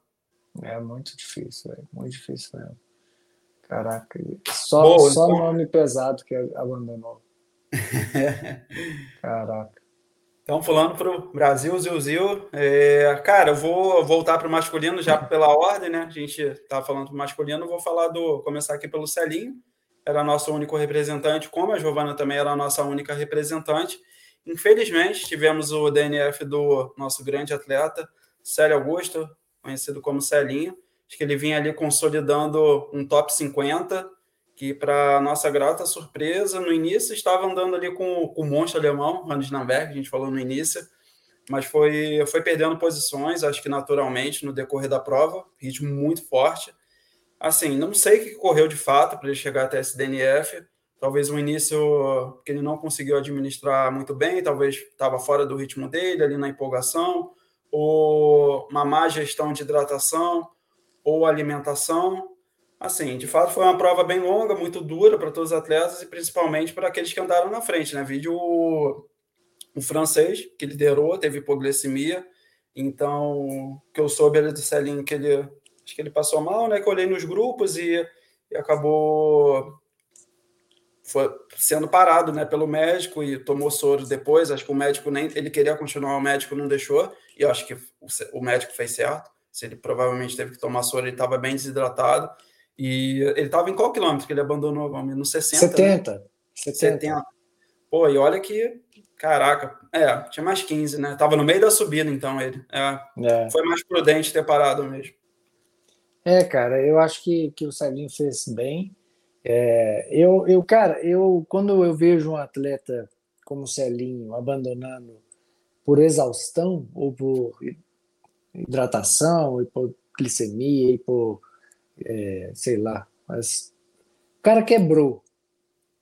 É muito difícil, véio. muito difícil mesmo. Caraca, só, Boa, só então... nome pesado que abandonou. [laughs] Caraca. Então, falando para o Brasil, Zil, é, cara, eu vou voltar para o masculino já pela ordem, né? A gente está falando do masculino, vou falar do. começar aqui pelo Celinho, era nosso único representante, como a Giovana também era a nossa única representante. Infelizmente, tivemos o DNF do nosso grande atleta, Célio Augusto, conhecido como Celinho. Acho que ele vinha ali consolidando um top 50, que, para nossa grata surpresa, no início estava andando ali com, com o monstro alemão, Hans Namberg, a gente falou no início, mas foi, foi perdendo posições, acho que naturalmente, no decorrer da prova, ritmo muito forte. Assim, não sei o que correu de fato para ele chegar até esse DNF, talvez um início que ele não conseguiu administrar muito bem, talvez estava fora do ritmo dele, ali na empolgação, ou uma má gestão de hidratação, ou alimentação. Assim, de fato, foi uma prova bem longa, muito dura para todos os atletas e principalmente para aqueles que andaram na frente, né? Vídeo o, francês, que liderou, teve hipoglicemia. Então, que eu soube ali do Celinho que ele acho que ele passou mal, né? Que eu olhei nos grupos e, e acabou foi sendo parado, né, pelo médico e tomou soro depois. Acho que o médico nem ele queria continuar, o médico não deixou. E eu acho que o, o médico fez certo. Se ele provavelmente teve que tomar soro, ele estava bem desidratado. E ele estava em qual quilômetro que ele abandonou? No 60? 70. Né? 70. 70. Pô, e olha que, caraca, é, tinha mais 15, né? Tava no meio da subida, então, ele. É, é. Foi mais prudente ter parado mesmo. É, cara, eu acho que, que o Celinho fez bem. É, eu, eu, cara, eu quando eu vejo um atleta como o Celinho abandonando por exaustão ou por hidratação, hipoglicemia, e por é, sei lá, mas o cara quebrou.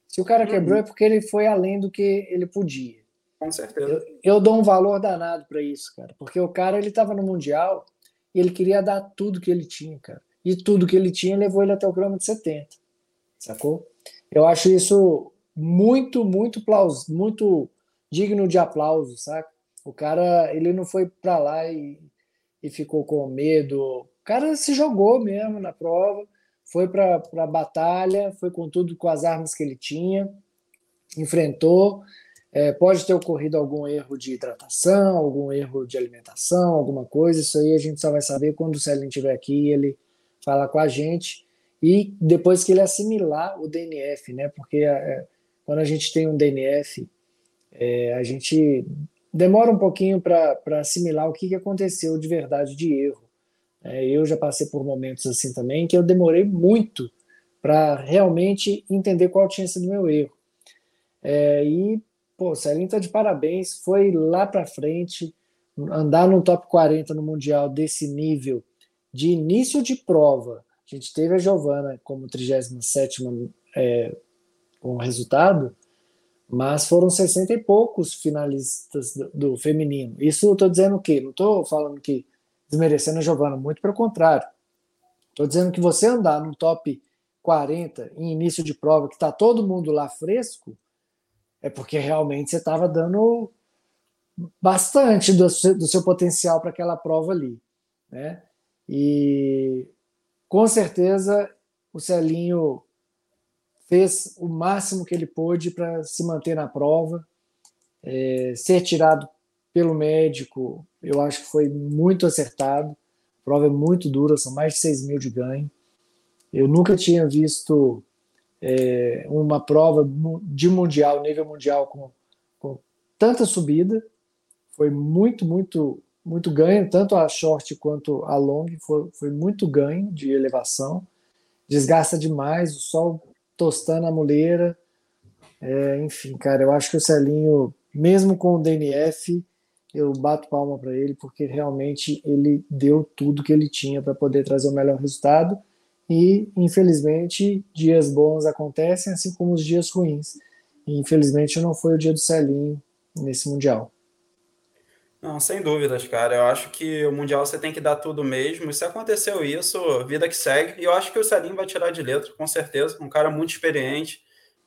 Se o cara quebrou é porque ele foi além do que ele podia. Com certeza. Eu, eu dou um valor danado para isso, cara, porque o cara ele estava no mundial e ele queria dar tudo que ele tinha, cara. E tudo que ele tinha levou ele até o quilômetro 70 sacou? Eu acho isso muito, muito plaus, muito digno de aplauso, saca? O cara, ele não foi para lá e, e ficou com medo. O cara se jogou mesmo na prova, foi para a batalha, foi com tudo, com as armas que ele tinha, enfrentou. É, pode ter ocorrido algum erro de hidratação, algum erro de alimentação, alguma coisa. Isso aí a gente só vai saber quando o Celine estiver aqui e ele fala com a gente e depois que ele assimilar o DNF, né? Porque é, quando a gente tem um DNF, é, a gente demora um pouquinho para assimilar o que, que aconteceu de verdade de erro. É, eu já passei por momentos assim também que eu demorei muito para realmente entender qual tinha sido meu erro. É, e, pô, Celinho tá de parabéns, foi lá para frente, andar no top 40 no Mundial desse nível de início de prova, a gente teve a Giovana como 37 é, com resultado, mas foram 60 e poucos finalistas do, do feminino. Isso eu estou dizendo o quê? Não estou falando que desmerecendo a Giovana, muito pelo contrário. Estou dizendo que você andar no top 40 em início de prova, que está todo mundo lá fresco, é porque realmente você estava dando bastante do, do seu potencial para aquela prova ali. Né? E com certeza o Celinho fez o máximo que ele pôde para se manter na prova, é, ser tirado pelo médico, eu acho que foi muito acertado. A prova é muito dura, são mais de 6 mil de ganho. Eu nunca tinha visto é, uma prova de mundial, nível mundial, com, com tanta subida. Foi muito, muito muito ganho, tanto a short quanto a long foi, foi muito ganho de elevação. Desgasta demais, o sol tostando a muleira. É, enfim, cara, eu acho que o Celinho, mesmo com o DNF, eu bato palma para ele, porque realmente ele deu tudo que ele tinha para poder trazer o melhor resultado. E, infelizmente, dias bons acontecem, assim como os dias ruins. E, infelizmente, não foi o dia do Celinho nesse Mundial. Não, sem dúvidas, cara. Eu acho que o Mundial você tem que dar tudo mesmo. E se aconteceu isso, vida que segue. E eu acho que o Celinho vai tirar de letra, com certeza. Um cara muito experiente,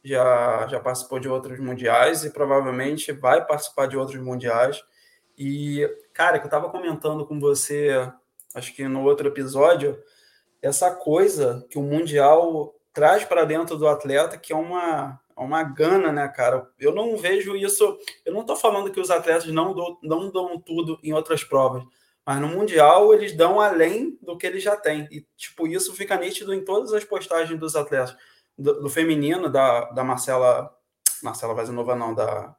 já, já participou de outros mundiais e provavelmente vai participar de outros mundiais. E, cara, que eu estava comentando com você, acho que no outro episódio, essa coisa que o Mundial traz para dentro do atleta, que é uma, é uma gana, né, cara? Eu não vejo isso. Eu não estou falando que os atletas não, do, não dão tudo em outras provas, mas no Mundial eles dão além do que eles já têm. E, tipo, isso fica nítido em todas as postagens dos atletas. Do, do feminino, da, da Marcela. Marcela Vazinova, não, da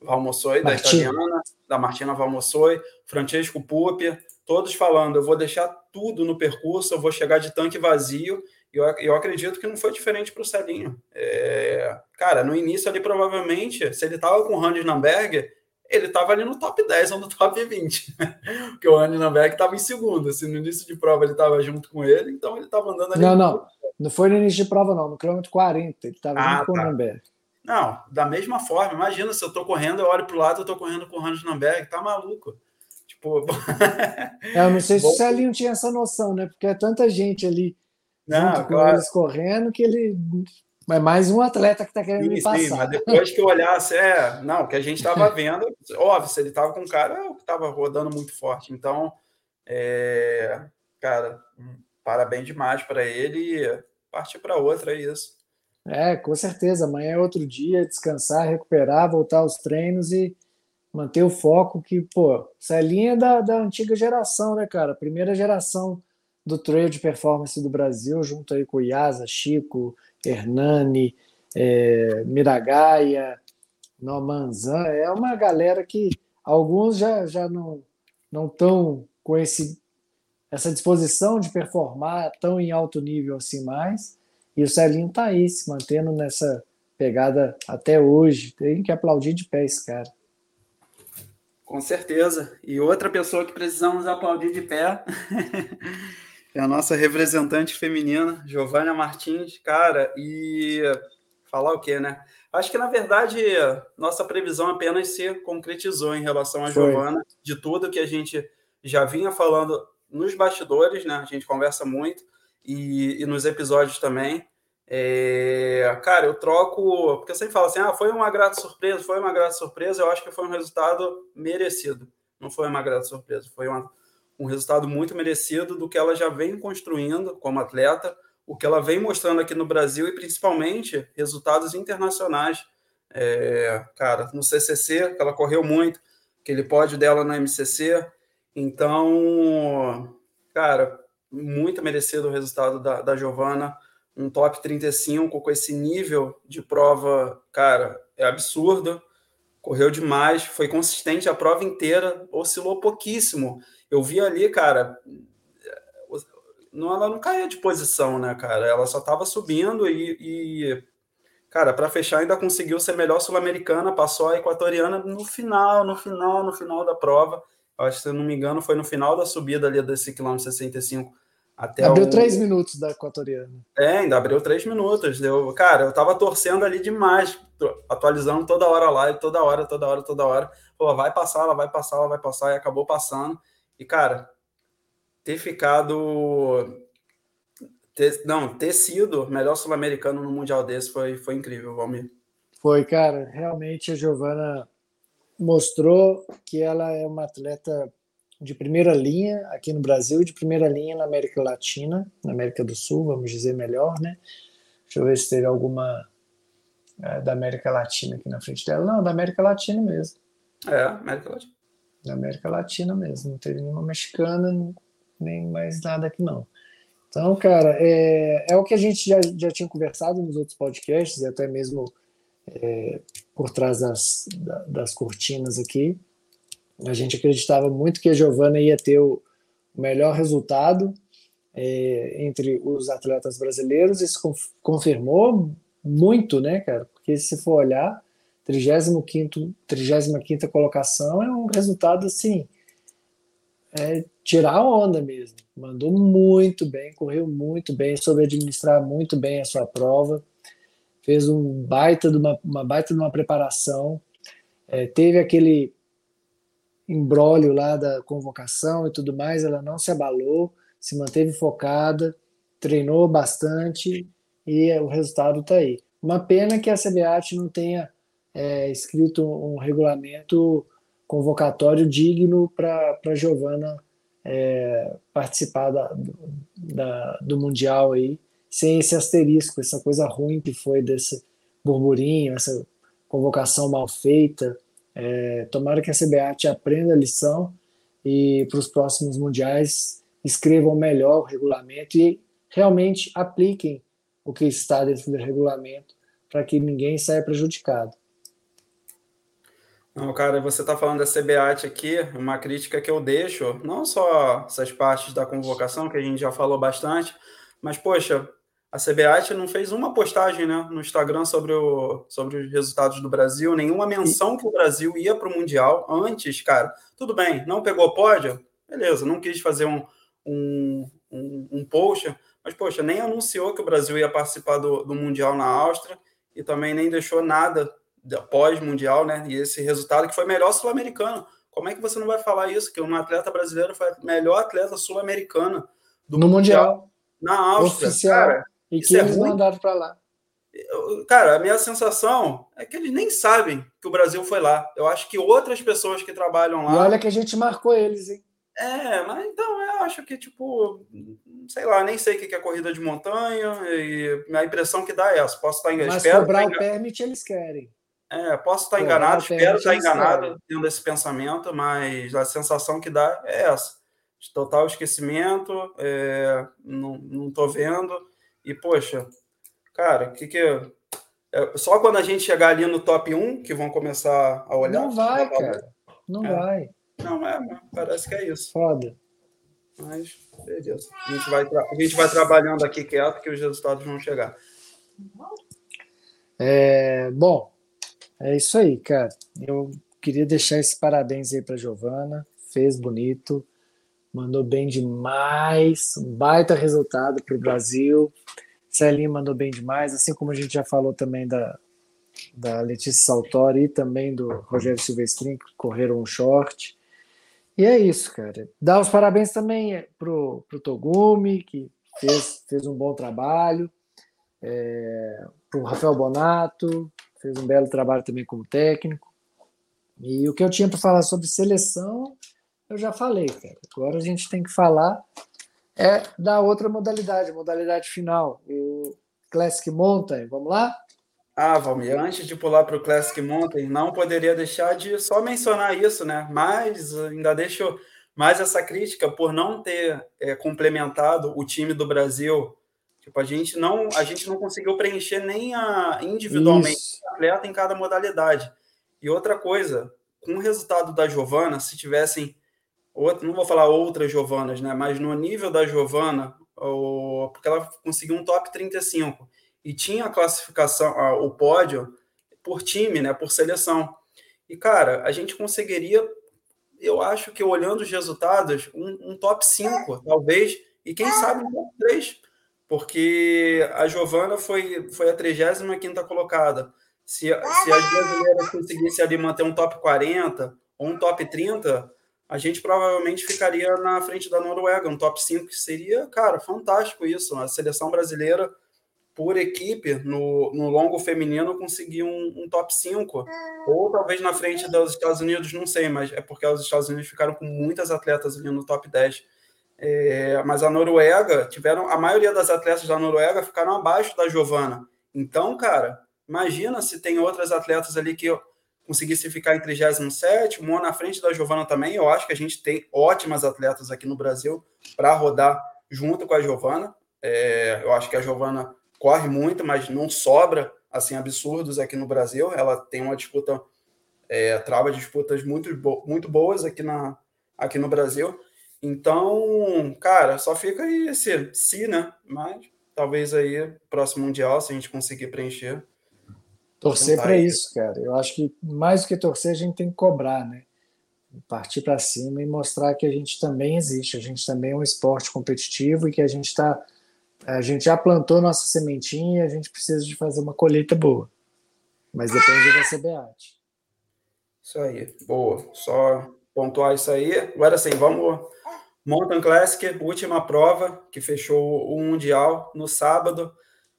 Valmossoi, da italiana, da Martina Valmossoi, Francesco Pupi, todos falando: eu vou deixar tudo no percurso, eu vou chegar de tanque vazio. E eu, eu acredito que não foi diferente para o Celinho. É, cara, no início ali, provavelmente, se ele estava com o Hans Namberger, ele estava ali no top 10 ou no top 20. [laughs] Porque o Hans Namberger estava em segundo. Se no início de prova ele estava junto com ele, então ele estava andando ali. Não, não. Não foi no início de prova, não. No quilômetro 40, ele estava ah, junto com o Namberger. Não, da mesma forma, imagina se eu tô correndo, eu olho pro lado, eu tô correndo com o Hans Namberg, tá maluco. Tipo. [laughs] é, eu não sei se o Celinho tinha essa noção, né? Porque é tanta gente ali não, junto claro. com eles correndo que ele. É mais um atleta que tá querendo sim, me passar. Sim, mas depois que eu olhasse, é. Não, o que a gente tava [laughs] vendo, óbvio, se ele tava com um cara que tava rodando muito forte. Então, é, cara, parabéns demais para ele e partir para outra, é isso. É, com certeza. Amanhã é outro dia, descansar, recuperar, voltar aos treinos e manter o foco que, pô, Celinha é da, da antiga geração, né, cara? Primeira geração do trail de performance do Brasil, junto aí com Yasa, Chico, Hernani, é, Miragaia, Nomanzan. É uma galera que alguns já, já não não estão com esse, essa disposição de performar tão em alto nível assim mais, e o Celinho está aí, se mantendo nessa pegada até hoje. Tem que aplaudir de pé esse cara. Com certeza. E outra pessoa que precisamos aplaudir de pé [laughs] é a nossa representante feminina, Giovânia Martins. Cara, e falar o quê, né? Acho que, na verdade, nossa previsão apenas se concretizou em relação a Giovana, de tudo que a gente já vinha falando nos bastidores, né? A gente conversa muito e, e nos episódios também. É, cara, eu troco, porque você fala assim, ah, foi uma grata surpresa, foi uma grata surpresa, eu acho que foi um resultado merecido. Não foi uma grata surpresa, foi uma, um resultado muito merecido do que ela já vem construindo como atleta, o que ela vem mostrando aqui no Brasil e principalmente resultados internacionais. É, cara, no CCC, que ela correu muito, aquele pódio dela na MCC. Então, cara, muito merecido o resultado da, da Giovana. Um top 35 com esse nível de prova, cara, é absurdo. Correu demais, foi consistente a prova inteira, oscilou pouquíssimo. Eu vi ali, cara, não, ela não caía de posição, né, cara? Ela só estava subindo e, e cara, para fechar, ainda conseguiu ser melhor sul-americana, passou a equatoriana no final, no final, no final da prova acho que se eu não me engano, foi no final da subida ali desse quilômetro 65 até abriu o... três minutos da equatoriana. É, ainda abriu três minutos. Deu... Cara, eu tava torcendo ali demais, atualizando toda hora lá, toda hora, toda hora, toda hora. Pô, vai passar, ela vai passar, ela vai passar, e acabou passando. E, cara, ter ficado. Ter... Não, ter sido melhor sul-americano no Mundial desse foi, foi incrível, Valmir. Foi, cara. Realmente a Giovana mostrou que ela é uma atleta de primeira linha aqui no Brasil, de primeira linha na América Latina, na América do Sul, vamos dizer melhor, né? Deixa eu ver se teve alguma é, da América Latina aqui na frente dela. Não, da América Latina mesmo. É, América Latina. Da América Latina mesmo. Não teve nenhuma mexicana, nem mais nada aqui não. Então, cara, é, é o que a gente já, já tinha conversado nos outros podcasts, e até mesmo é, por trás das, das cortinas aqui. A gente acreditava muito que a Giovana ia ter o melhor resultado é, entre os atletas brasileiros. Isso confirmou muito, né, cara? Porque se for olhar, 35 35 colocação é um resultado assim, é tirar onda mesmo. Mandou muito bem, correu muito bem, soube administrar muito bem a sua prova, fez um baita de uma, uma baita de uma preparação, é, teve aquele embrólio lá da convocação e tudo mais, ela não se abalou, se manteve focada, treinou bastante e o resultado está aí. Uma pena que a CBAT não tenha é, escrito um regulamento convocatório digno para a Giovana é, participar da, da, do Mundial aí, sem esse asterisco, essa coisa ruim que foi desse burburinho, essa convocação mal feita. É, tomara que a CBAT aprenda a lição e para os próximos mundiais escrevam melhor o regulamento e realmente apliquem o que está dentro do regulamento para que ninguém saia prejudicado. Não, cara, você está falando da CBAT aqui, uma crítica que eu deixo, não só essas partes da convocação, que a gente já falou bastante, mas, poxa, a CBAT não fez uma postagem né, no Instagram sobre, o, sobre os resultados do Brasil, nenhuma menção que o Brasil ia para o Mundial antes, cara. Tudo bem, não pegou pódio? Beleza, não quis fazer um, um, um, um post, mas, poxa, nem anunciou que o Brasil ia participar do, do Mundial na Áustria e também nem deixou nada pós-mundial, né? E esse resultado que foi melhor sul-americano. Como é que você não vai falar isso? Que uma atleta brasileira foi a melhor atleta sul-americana do no mundial, mundial, na Áustria, Oficial. cara. E que é eles ruim. mandaram para lá. Cara, a minha sensação é que eles nem sabem que o Brasil foi lá. Eu acho que outras pessoas que trabalham lá. E olha que a gente marcou eles, hein? É, mas então eu acho que, tipo, sei lá, nem sei o que é corrida de montanha, e a impressão que dá é essa. Posso estar enganado. Mas espero cobrar o permit eles querem. É, posso estar enganado, espero estar enganado tendo esse pensamento, mas a sensação que dá é essa. De total esquecimento, é, não estou vendo. E, poxa, cara, o que que. É, só quando a gente chegar ali no top 1 que vão começar a olhar. Não vai, cara. Não é. vai. Não, é, parece que é isso. Foda. Mas, beleza. A gente vai, a gente vai trabalhando aqui quieto que os resultados vão chegar. É, bom, é isso aí, cara. Eu queria deixar esse parabéns aí para Giovana. Fez bonito, mandou bem demais, um baita resultado para o Brasil. Celinho mandou bem demais, assim como a gente já falou também da, da Letícia Saltori e também do Rogério Silvestrin, que correram um short. E é isso, cara. Dar os parabéns também pro, pro Togumi, que fez, fez um bom trabalho, é, pro Rafael Bonato, fez um belo trabalho também como técnico. E o que eu tinha para falar sobre seleção, eu já falei, cara. Agora a gente tem que falar é da outra modalidade, modalidade final, o Classic Mountain. Vamos lá? Ah, Valmir, antes de pular para o Classic Mountain, não poderia deixar de só mencionar isso, né? Mas ainda deixo mais essa crítica por não ter é, complementado o time do Brasil Tipo, a gente não, a gente não conseguiu preencher nem a, individualmente Isso. atleta em cada modalidade. E outra coisa, com o resultado da Giovana, se tivessem não vou falar outras Giovanas, né, mas no nível da Giovana, o, porque ela conseguiu um top 35 e tinha a classificação, a, o pódio por time, né, por seleção. E cara, a gente conseguiria, eu acho que olhando os resultados, um, um top 5, talvez, e quem sabe um top 3 porque a Giovana foi, foi a 35 colocada. Se, se as brasileiras conseguissem ali manter um top 40 ou um top 30, a gente provavelmente ficaria na frente da Noruega, um top 5, que seria, cara, fantástico isso. A seleção brasileira, por equipe, no, no longo feminino, conseguir um, um top 5. Ou talvez na frente dos Estados Unidos, não sei, mas é porque os Estados Unidos ficaram com muitas atletas ali no top 10. É, mas a Noruega tiveram a maioria das atletas da Noruega ficaram abaixo da Giovana. Então, cara, imagina se tem outras atletas ali que conseguisse ficar em 37, uma na frente da Giovana também. Eu acho que a gente tem ótimas atletas aqui no Brasil para rodar junto com a Giovana. É, eu acho que a Giovana corre muito, mas não sobra assim absurdos aqui no Brasil. Ela tem uma disputa, é, trava disputas muito, muito boas aqui, na, aqui no Brasil. Então, cara, só fica aí esse se, né? Mas talvez aí, próximo Mundial, se a gente conseguir preencher. Torcer para isso, cara. Eu acho que mais do que torcer, a gente tem que cobrar, né? Partir para cima e mostrar que a gente também existe, a gente também é um esporte competitivo e que a gente está. A gente já plantou nossa sementinha e a gente precisa de fazer uma colheita boa. Mas depende da CBAT. Isso aí, boa. Só pontuar isso aí. Agora sim, vamos. Mountain Classic, última prova que fechou o Mundial no sábado.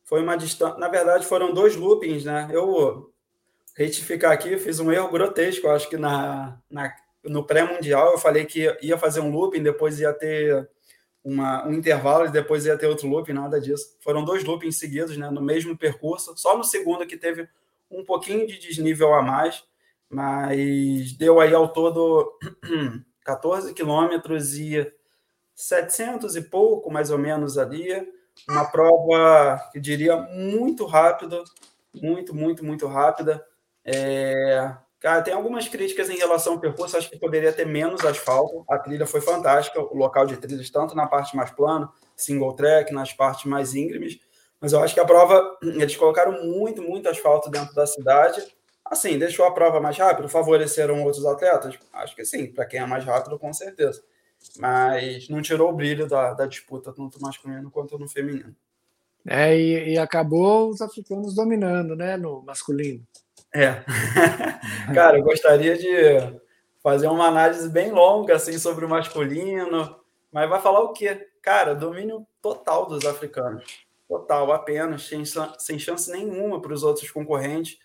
Foi uma distância. Na verdade, foram dois loopings, né? Eu retificar aqui, fiz um erro grotesco. Eu acho que na, na no pré-mundial eu falei que ia fazer um looping, depois ia ter uma, um intervalo e depois ia ter outro looping, nada disso. Foram dois loopings seguidos, né? No mesmo percurso. Só no segundo que teve um pouquinho de desnível a mais mas deu aí ao todo [clears throat] 14 quilômetros e 700 e pouco, mais ou menos, ali. Uma prova, que diria, muito rápida, muito, muito, muito rápida. É... Cara, tem algumas críticas em relação ao percurso, acho que poderia ter menos asfalto. A trilha foi fantástica, o local de trilhas, tanto na parte mais plana, single track, nas partes mais íngremes. Mas eu acho que a prova, eles colocaram muito, muito asfalto dentro da cidade Assim, deixou a prova mais rápida? Favoreceram outros atletas? Acho que sim, para quem é mais rápido, com certeza. Mas não tirou o brilho da, da disputa, tanto masculino quanto no feminino. É, e, e acabou os africanos dominando, né, no masculino. É. [laughs] Cara, eu gostaria de fazer uma análise bem longa, assim, sobre o masculino, mas vai falar o quê? Cara, domínio total dos africanos. Total, apenas, sem, sem chance nenhuma para os outros concorrentes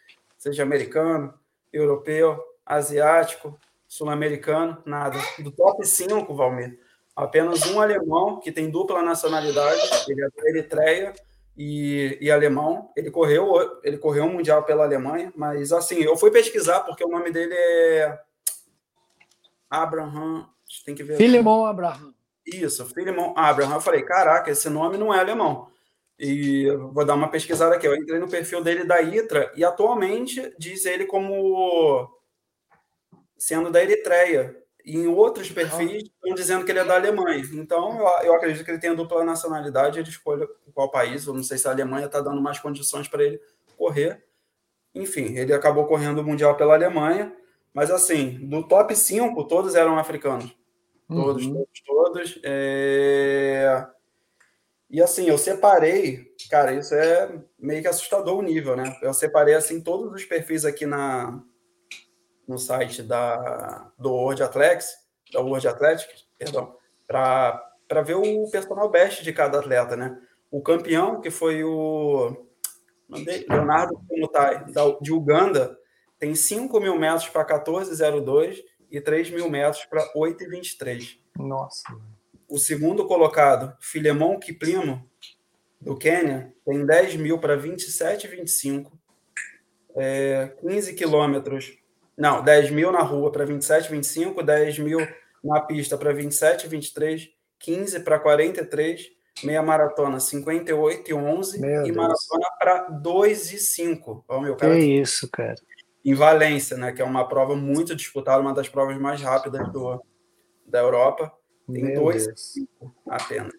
seja americano, europeu, asiático, sul-americano, nada. Do top 5, Valmir, apenas um alemão que tem dupla nacionalidade, ele é Eritreia e, e alemão. Ele correu, ele correu um mundial pela Alemanha, mas assim, eu fui pesquisar porque o nome dele é Abraham, tem que ver. Filemon Abraham. Isso, Filemon Abraham. Eu falei, caraca, esse nome não é alemão. E vou dar uma pesquisada aqui. Eu entrei no perfil dele da ITRA e atualmente diz ele como sendo da Eritreia. E em outros perfis estão dizendo que ele é da Alemanha. Então eu, eu acredito que ele tem dupla nacionalidade. Ele escolha qual país. Eu não sei se a Alemanha está dando mais condições para ele correr. Enfim, ele acabou correndo o Mundial pela Alemanha. Mas assim, do top 5, todos eram africanos. Todos, uhum. todos, todos. É... E assim, eu separei, cara, isso é meio que assustador o nível, né? Eu separei assim todos os perfis aqui na no site da do World Athletics, da World Athletics, perdão, para ver o personal best de cada atleta, né? O campeão, que foi o Leonardo Kumutai, de Uganda, tem 5 mil metros para 14,02 e 3 mil metros para 8,23. Nossa o segundo colocado, Filemon Kiplimo, do Quênia, tem 10 mil para 27,25. É, 15 quilômetros. Não, 10 mil na rua para 27,25, 10 mil na pista para 27,23, 15 para 43, meia maratona 58 e 11 meu e Deus. maratona para 2 e 5. Ó, meu cara. Que isso, cara. Em Valência, né, que é uma prova muito disputada, uma das provas mais rápidas do, da Europa. Tem Meu dois apenas.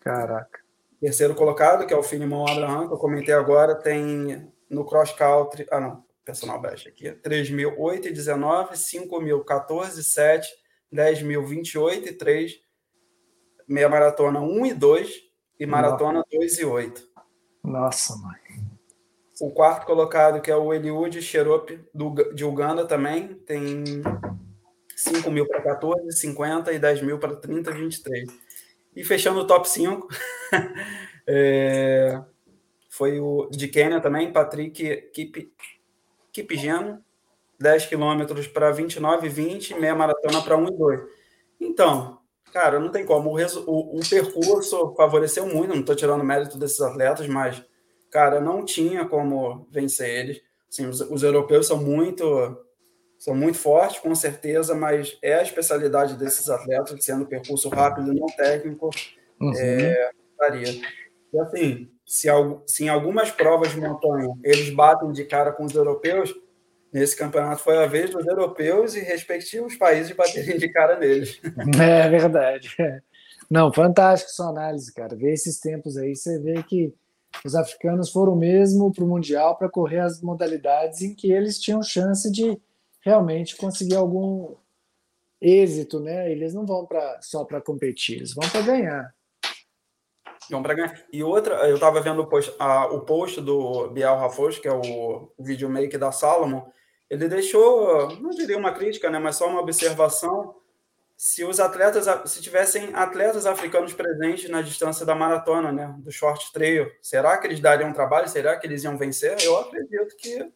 Caraca. Terceiro colocado, que é o Filimon Abraham, que eu comentei agora, tem no cross country. Ah, não, personal best aqui. 3.008 e 19, 5.000, 14, 7, 10.000, 28 e 3, meia maratona 1 e 2 e maratona Nossa. 2 e 8. Nossa, mãe. O quarto colocado, que é o Eliud Xerope, de Uganda também, tem 5 mil para 14, 50 e 10 mil para 30, 23. E fechando o top 5, [laughs] é, foi o de Quênia também, Patrick Kip, Kipigeno, 10 quilômetros para 29 e 20, meia maratona para 1 e 2. Então, cara, não tem como. O, o, o percurso favoreceu muito, não estou tirando mérito desses atletas, mas, cara, não tinha como vencer eles. Assim, os, os europeus são muito são muito fortes, com certeza, mas é a especialidade desses atletas, sendo percurso rápido e não técnico, uhum. é, daria. E assim, se, se, em algumas provas de montanha eles batem de cara com os europeus, nesse campeonato foi a vez dos europeus e respectivos países baterem de cara neles. [laughs] É verdade. Não, fantástico sua análise, cara. Ver esses tempos aí, você vê que Os africanos foram mesmo para o Mundial para correr as modalidades em que eles tinham chance de realmente conseguir algum êxito, né? Eles não vão para só para competir, eles vão para ganhar. Vão para ganhar. E outra, eu estava vendo o post, a, o post do Biel Rafos, que é o, o videomaker da Salomon, ele deixou, não diria uma crítica, né, mas só uma observação se os atletas, se tivessem atletas africanos presentes na distância da maratona, né, do short trail, será que eles dariam trabalho? Será que eles iam vencer? Eu acredito que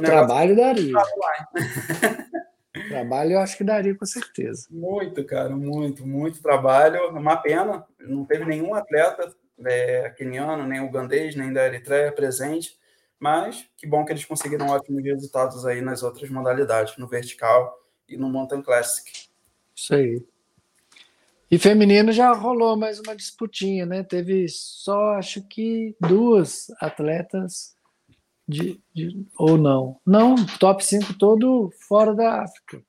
trabalho daria. [laughs] trabalho eu acho que daria com certeza. Muito, cara, muito, muito trabalho. Uma pena, não teve nenhum atleta é, keniano, nem ugandês, nem da Eritreia presente, mas que bom que eles conseguiram ótimos resultados aí nas outras modalidades, no vertical e no mountain classic. Isso aí. E feminino já rolou mais uma disputinha, né? Teve só, acho que duas atletas de, de, ou não. Não, top 5 todo fora da África.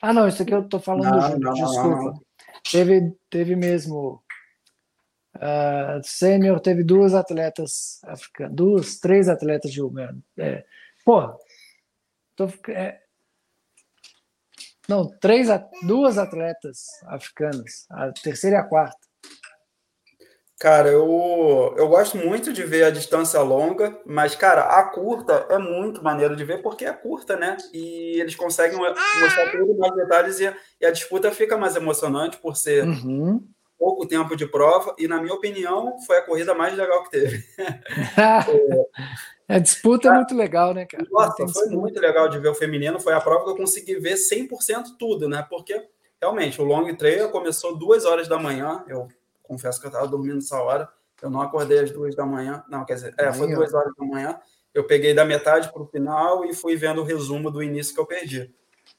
Ah, não, isso aqui eu tô falando não, junto, não, desculpa. Não, teve, teve mesmo. Uh, sênior teve duas atletas africanas, duas, três atletas de Uber. É, porra, tô, é, não, três, duas atletas africanas, a terceira e a quarta. Cara, eu, eu gosto muito de ver a distância longa, mas, cara, a curta é muito maneiro de ver porque é curta, né? E eles conseguem mostrar tudo mais detalhes e, e, a disputa fica mais emocionante por ser uhum. pouco tempo de prova. E, na minha opinião, foi a corrida mais legal que teve. [laughs] é, a disputa é muito legal, né, cara? Nossa, foi muito legal de ver o feminino. Foi a prova que eu consegui ver 100% tudo, né? Porque, realmente, o long trail começou duas horas da manhã. Eu confesso que eu estava dormindo essa hora. Eu não acordei às duas da manhã. Não, quer dizer, é, foi duas horas da manhã. Eu peguei da metade para o final e fui vendo o resumo do início que eu perdi.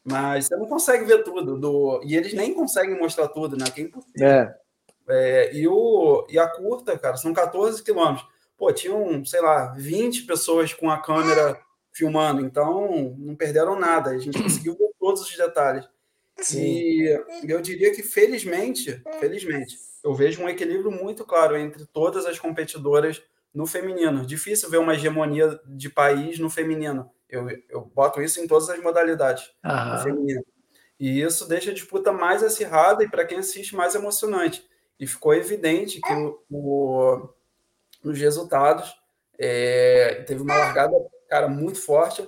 Mas você não consegue ver tudo. Do... E eles nem conseguem mostrar tudo, né? Que é impossível. É. É, e, o... e a curta, cara, são 14 quilômetros pô, tinham, sei lá, 20 pessoas com a câmera filmando, então não perderam nada. A gente conseguiu ver todos os detalhes. Sim. E eu diria que, felizmente, felizmente, eu vejo um equilíbrio muito claro entre todas as competidoras no feminino. Difícil ver uma hegemonia de país no feminino. Eu, eu boto isso em todas as modalidades no feminino. E isso deixa a disputa mais acirrada e, para quem assiste, mais emocionante. E ficou evidente que o, o nos resultados. É, teve uma largada, cara, muito forte,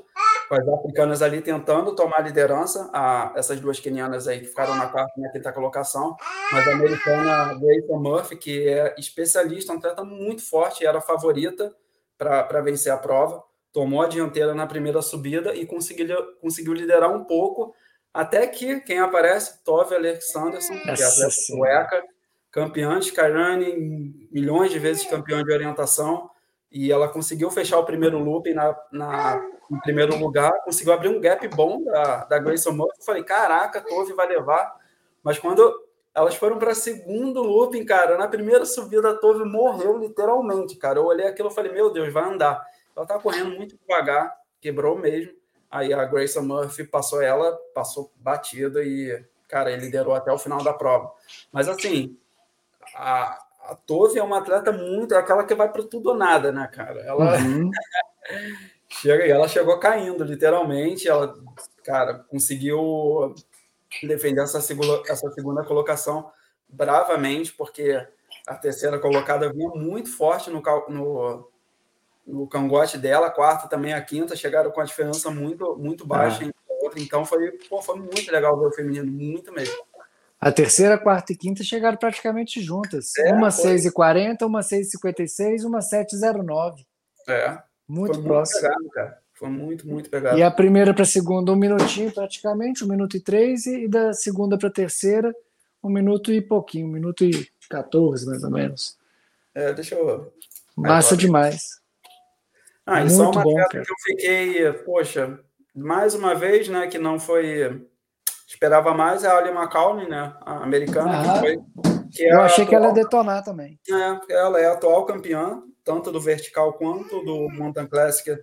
com as africanas ali tentando tomar liderança, a, essas duas quenianas aí que ficaram na quarta na quinta colocação, mas a americana Grace Murphy, que é especialista, um atleta muito forte, era a favorita para vencer a prova, tomou a dianteira na primeira subida e conseguiu, conseguiu liderar um pouco, até que quem aparece? Tove Alexanderson, que é atleta sueca, campeã de Skyrunning, milhões de vezes campeã de orientação, e ela conseguiu fechar o primeiro loop na, na, em primeiro lugar, conseguiu abrir um gap bom da, da Grayson Murphy. Eu falei, caraca, Tove vai levar. Mas quando elas foram para segundo looping, cara, na primeira subida a Tove morreu literalmente, cara. Eu olhei aquilo e falei, meu Deus, vai andar. Ela tá correndo muito devagar, quebrou mesmo. Aí a Grayson Murphy passou ela, passou batida e, cara, ele liderou até o final da prova. Mas assim, a, a Tove é uma atleta muito, é aquela que vai para tudo ou nada, né, cara? Ela uhum. [laughs] chega, ela chegou caindo, literalmente. Ela, cara, conseguiu defender essa segunda, essa segunda colocação bravamente, porque a terceira colocada vinha muito forte no, no, no cangote dela, a quarta também, a quinta, chegaram com a diferença muito, muito baixa. É. Então foi, pô, foi muito legal ver o feminino, muito mesmo. A terceira, quarta e quinta chegaram praticamente juntas. É, uma 6,40, uma 6,56, uma 7,09. É. Muito foi próximo. Muito pegado, cara. Foi muito, muito pegado. E a primeira para a segunda, um minutinho praticamente, um minuto e três, e da segunda para a terceira, um minuto e pouquinho, um minuto e 14, mais ou menos. É, deixa eu. Massa demais. Ah, e só uma bom, que eu fiquei, poxa, mais uma vez, né, que não foi Esperava mais é a Ali McCallum, né? A americana, ah, que foi. Que é eu achei atual, que ela ia detonar também. É, ela é a atual campeã, tanto do vertical quanto do Mountain Classic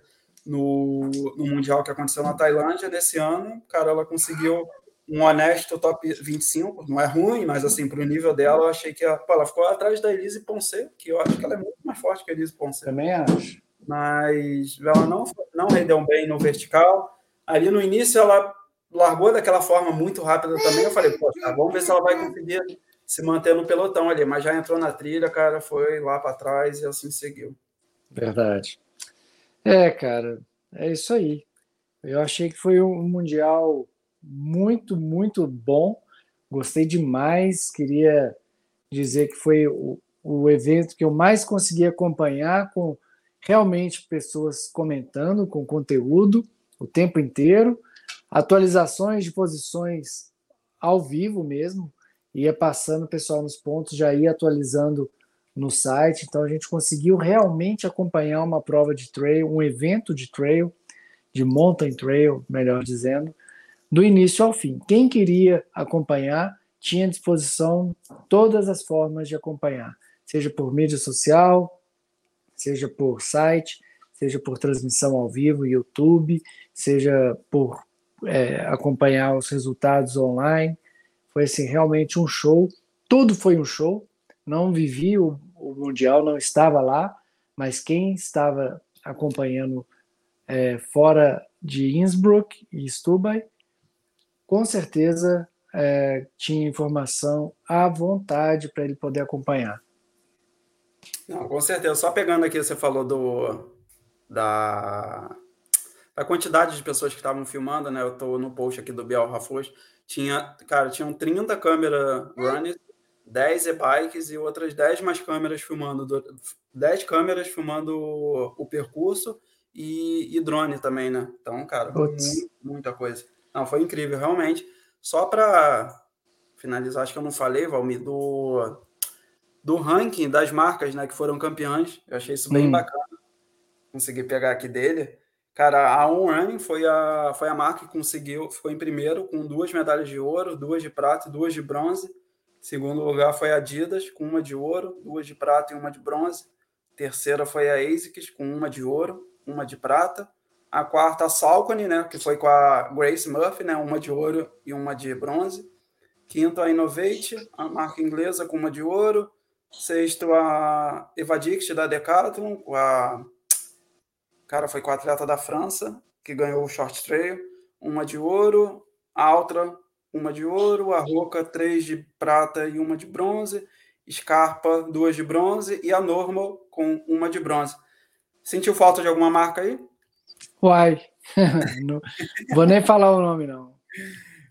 no, no Mundial que aconteceu na Tailândia desse ano. Cara, ela conseguiu um honesto top 25, não é ruim, mas assim, para o nível dela, eu achei que ela, pô, ela ficou atrás da Elise Ponce, que eu acho que ela é muito mais forte que a Elise Ponce. Também acho. Mas ela não, não rendeu bem no vertical. Ali no início, ela largou daquela forma muito rápida também. Eu falei, pô, tá, vamos ver se ela vai conseguir se manter no pelotão ali. Mas já entrou na trilha, cara, foi lá para trás e assim seguiu. Verdade. É, cara, é isso aí. Eu achei que foi um mundial muito, muito bom. Gostei demais. Queria dizer que foi o, o evento que eu mais consegui acompanhar com realmente pessoas comentando com conteúdo o tempo inteiro, atualizações de posições ao vivo mesmo, ia passando o pessoal nos pontos, já ia atualizando no site, então a gente conseguiu realmente acompanhar uma prova de trail, um evento de trail, de mountain trail, melhor dizendo, do início ao fim. Quem queria acompanhar tinha à disposição todas as formas de acompanhar, seja por mídia social, seja por site, seja por transmissão ao vivo, YouTube, seja por é, acompanhar os resultados online. Foi assim, realmente um show. Tudo foi um show. Não vivi o, o Mundial, não estava lá, mas quem estava acompanhando é, fora de Innsbruck e Stubai com certeza é, tinha informação à vontade para ele poder acompanhar. Não, com certeza. Só pegando aqui, você falou do da, da quantidade de pessoas que estavam filmando, né? Eu estou no post aqui do Biel Rafos. Tinha, cara, tinham 30 câmeras runners, 10 e-bikes e outras 10 mais câmeras filmando, 10 câmeras filmando o, o percurso e, e, drone também, né? Então, cara, muito, muita coisa. Não, foi incrível, realmente. Só para finalizar, acho que eu não falei, Valmir, do, do ranking das marcas né, que foram campeãs. Eu achei isso bem hum. bacana. Consegui pegar aqui dele. Cara, a On Running foi a, foi a marca que conseguiu, ficou em primeiro com duas medalhas de ouro, duas de prata e duas de bronze. Segundo lugar foi a Adidas, com uma de ouro, duas de prata e uma de bronze. Terceira foi a ASICS, com uma de ouro, uma de prata a quarta a Salcone, né, que foi com a Grace Murphy, né, uma de ouro e uma de bronze. Quinto a Innovate, a marca inglesa com uma de ouro. Sexto a Evadict da Decathlon, com a cara foi com a atleta da França que ganhou o short trail, uma de ouro, a Altra uma de ouro, a Roca três de prata e uma de bronze, Scarpa duas de bronze e a Normal com uma de bronze. Sentiu falta de alguma marca aí? Uai, [laughs] não vou nem falar o nome, não.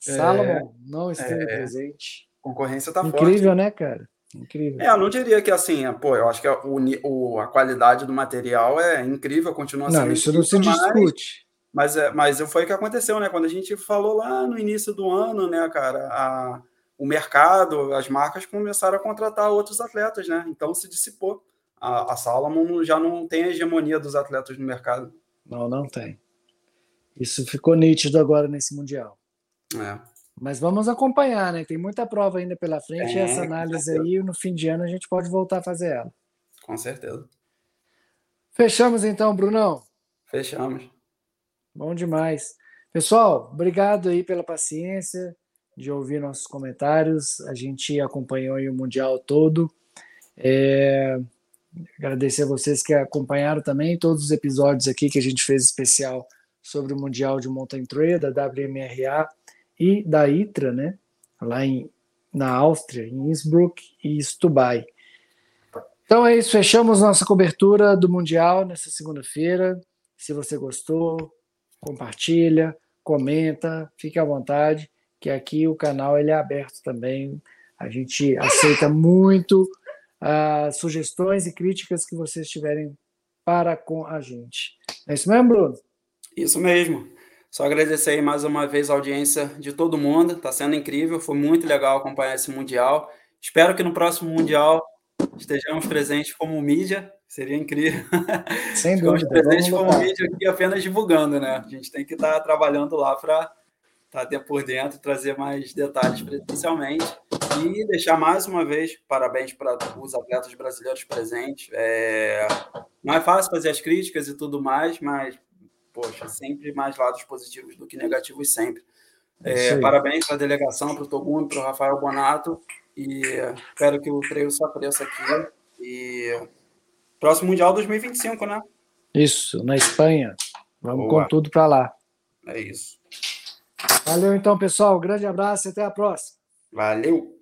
É, Salomon não esteve é, presente. Concorrência tá Incrível, forte. Incrível, né, cara? Incrível. É, eu não diria que assim, pô, eu acho que a, o, a qualidade do material é incrível, continua sendo. Não, isso não se discute. Mas, é, mas foi o que aconteceu, né? Quando a gente falou lá no início do ano, né, cara, a, o mercado, as marcas começaram a contratar outros atletas, né? Então se dissipou. A, a Salomon já não tem a hegemonia dos atletas no mercado. Não, não tem. Isso ficou nítido agora nesse Mundial. É. Mas vamos acompanhar, né? Tem muita prova ainda pela frente. É, e essa análise aí, no fim de ano, a gente pode voltar a fazer ela. Com certeza. Fechamos então, Brunão? Fechamos. Bom demais. Pessoal, obrigado aí pela paciência de ouvir nossos comentários. A gente acompanhou aí o Mundial todo. É... Agradecer a vocês que acompanharam também todos os episódios aqui que a gente fez especial sobre o Mundial de Mountain Trail, da WMRA e da ITRA, né? Lá em, na Áustria, em Innsbruck e Stubai. Então é isso, fechamos nossa cobertura do Mundial nessa segunda-feira. Se você gostou, compartilha, comenta, fique à vontade, que aqui o canal ele é aberto também. A gente aceita muito uh, sugestões e críticas que vocês tiverem para com a gente. É isso mesmo, Bruno? Isso mesmo. Só agradecer aí mais uma vez a audiência de todo mundo. Está sendo incrível, foi muito legal acompanhar esse Mundial. Espero que no próximo Mundial estejamos presentes como mídia. Seria incrível. [laughs] Sem dúvida. presentes como mídia aqui apenas divulgando, né? A gente tem que estar tá trabalhando lá para estar tá por dentro, trazer mais detalhes presencialmente. E deixar mais uma vez parabéns para os atletas brasileiros presentes. É... Não é fácil fazer as críticas e tudo mais, mas, poxa, sempre mais lados positivos do que negativos, sempre. É, parabéns para a delegação, para o Togumi, para o Rafael Bonato. E espero que o treino se apareça aqui. E próximo Mundial 2025, né? Isso, na Espanha. Vamos Boa. com tudo para lá. É isso. Valeu então, pessoal. grande abraço e até a próxima. Valeu.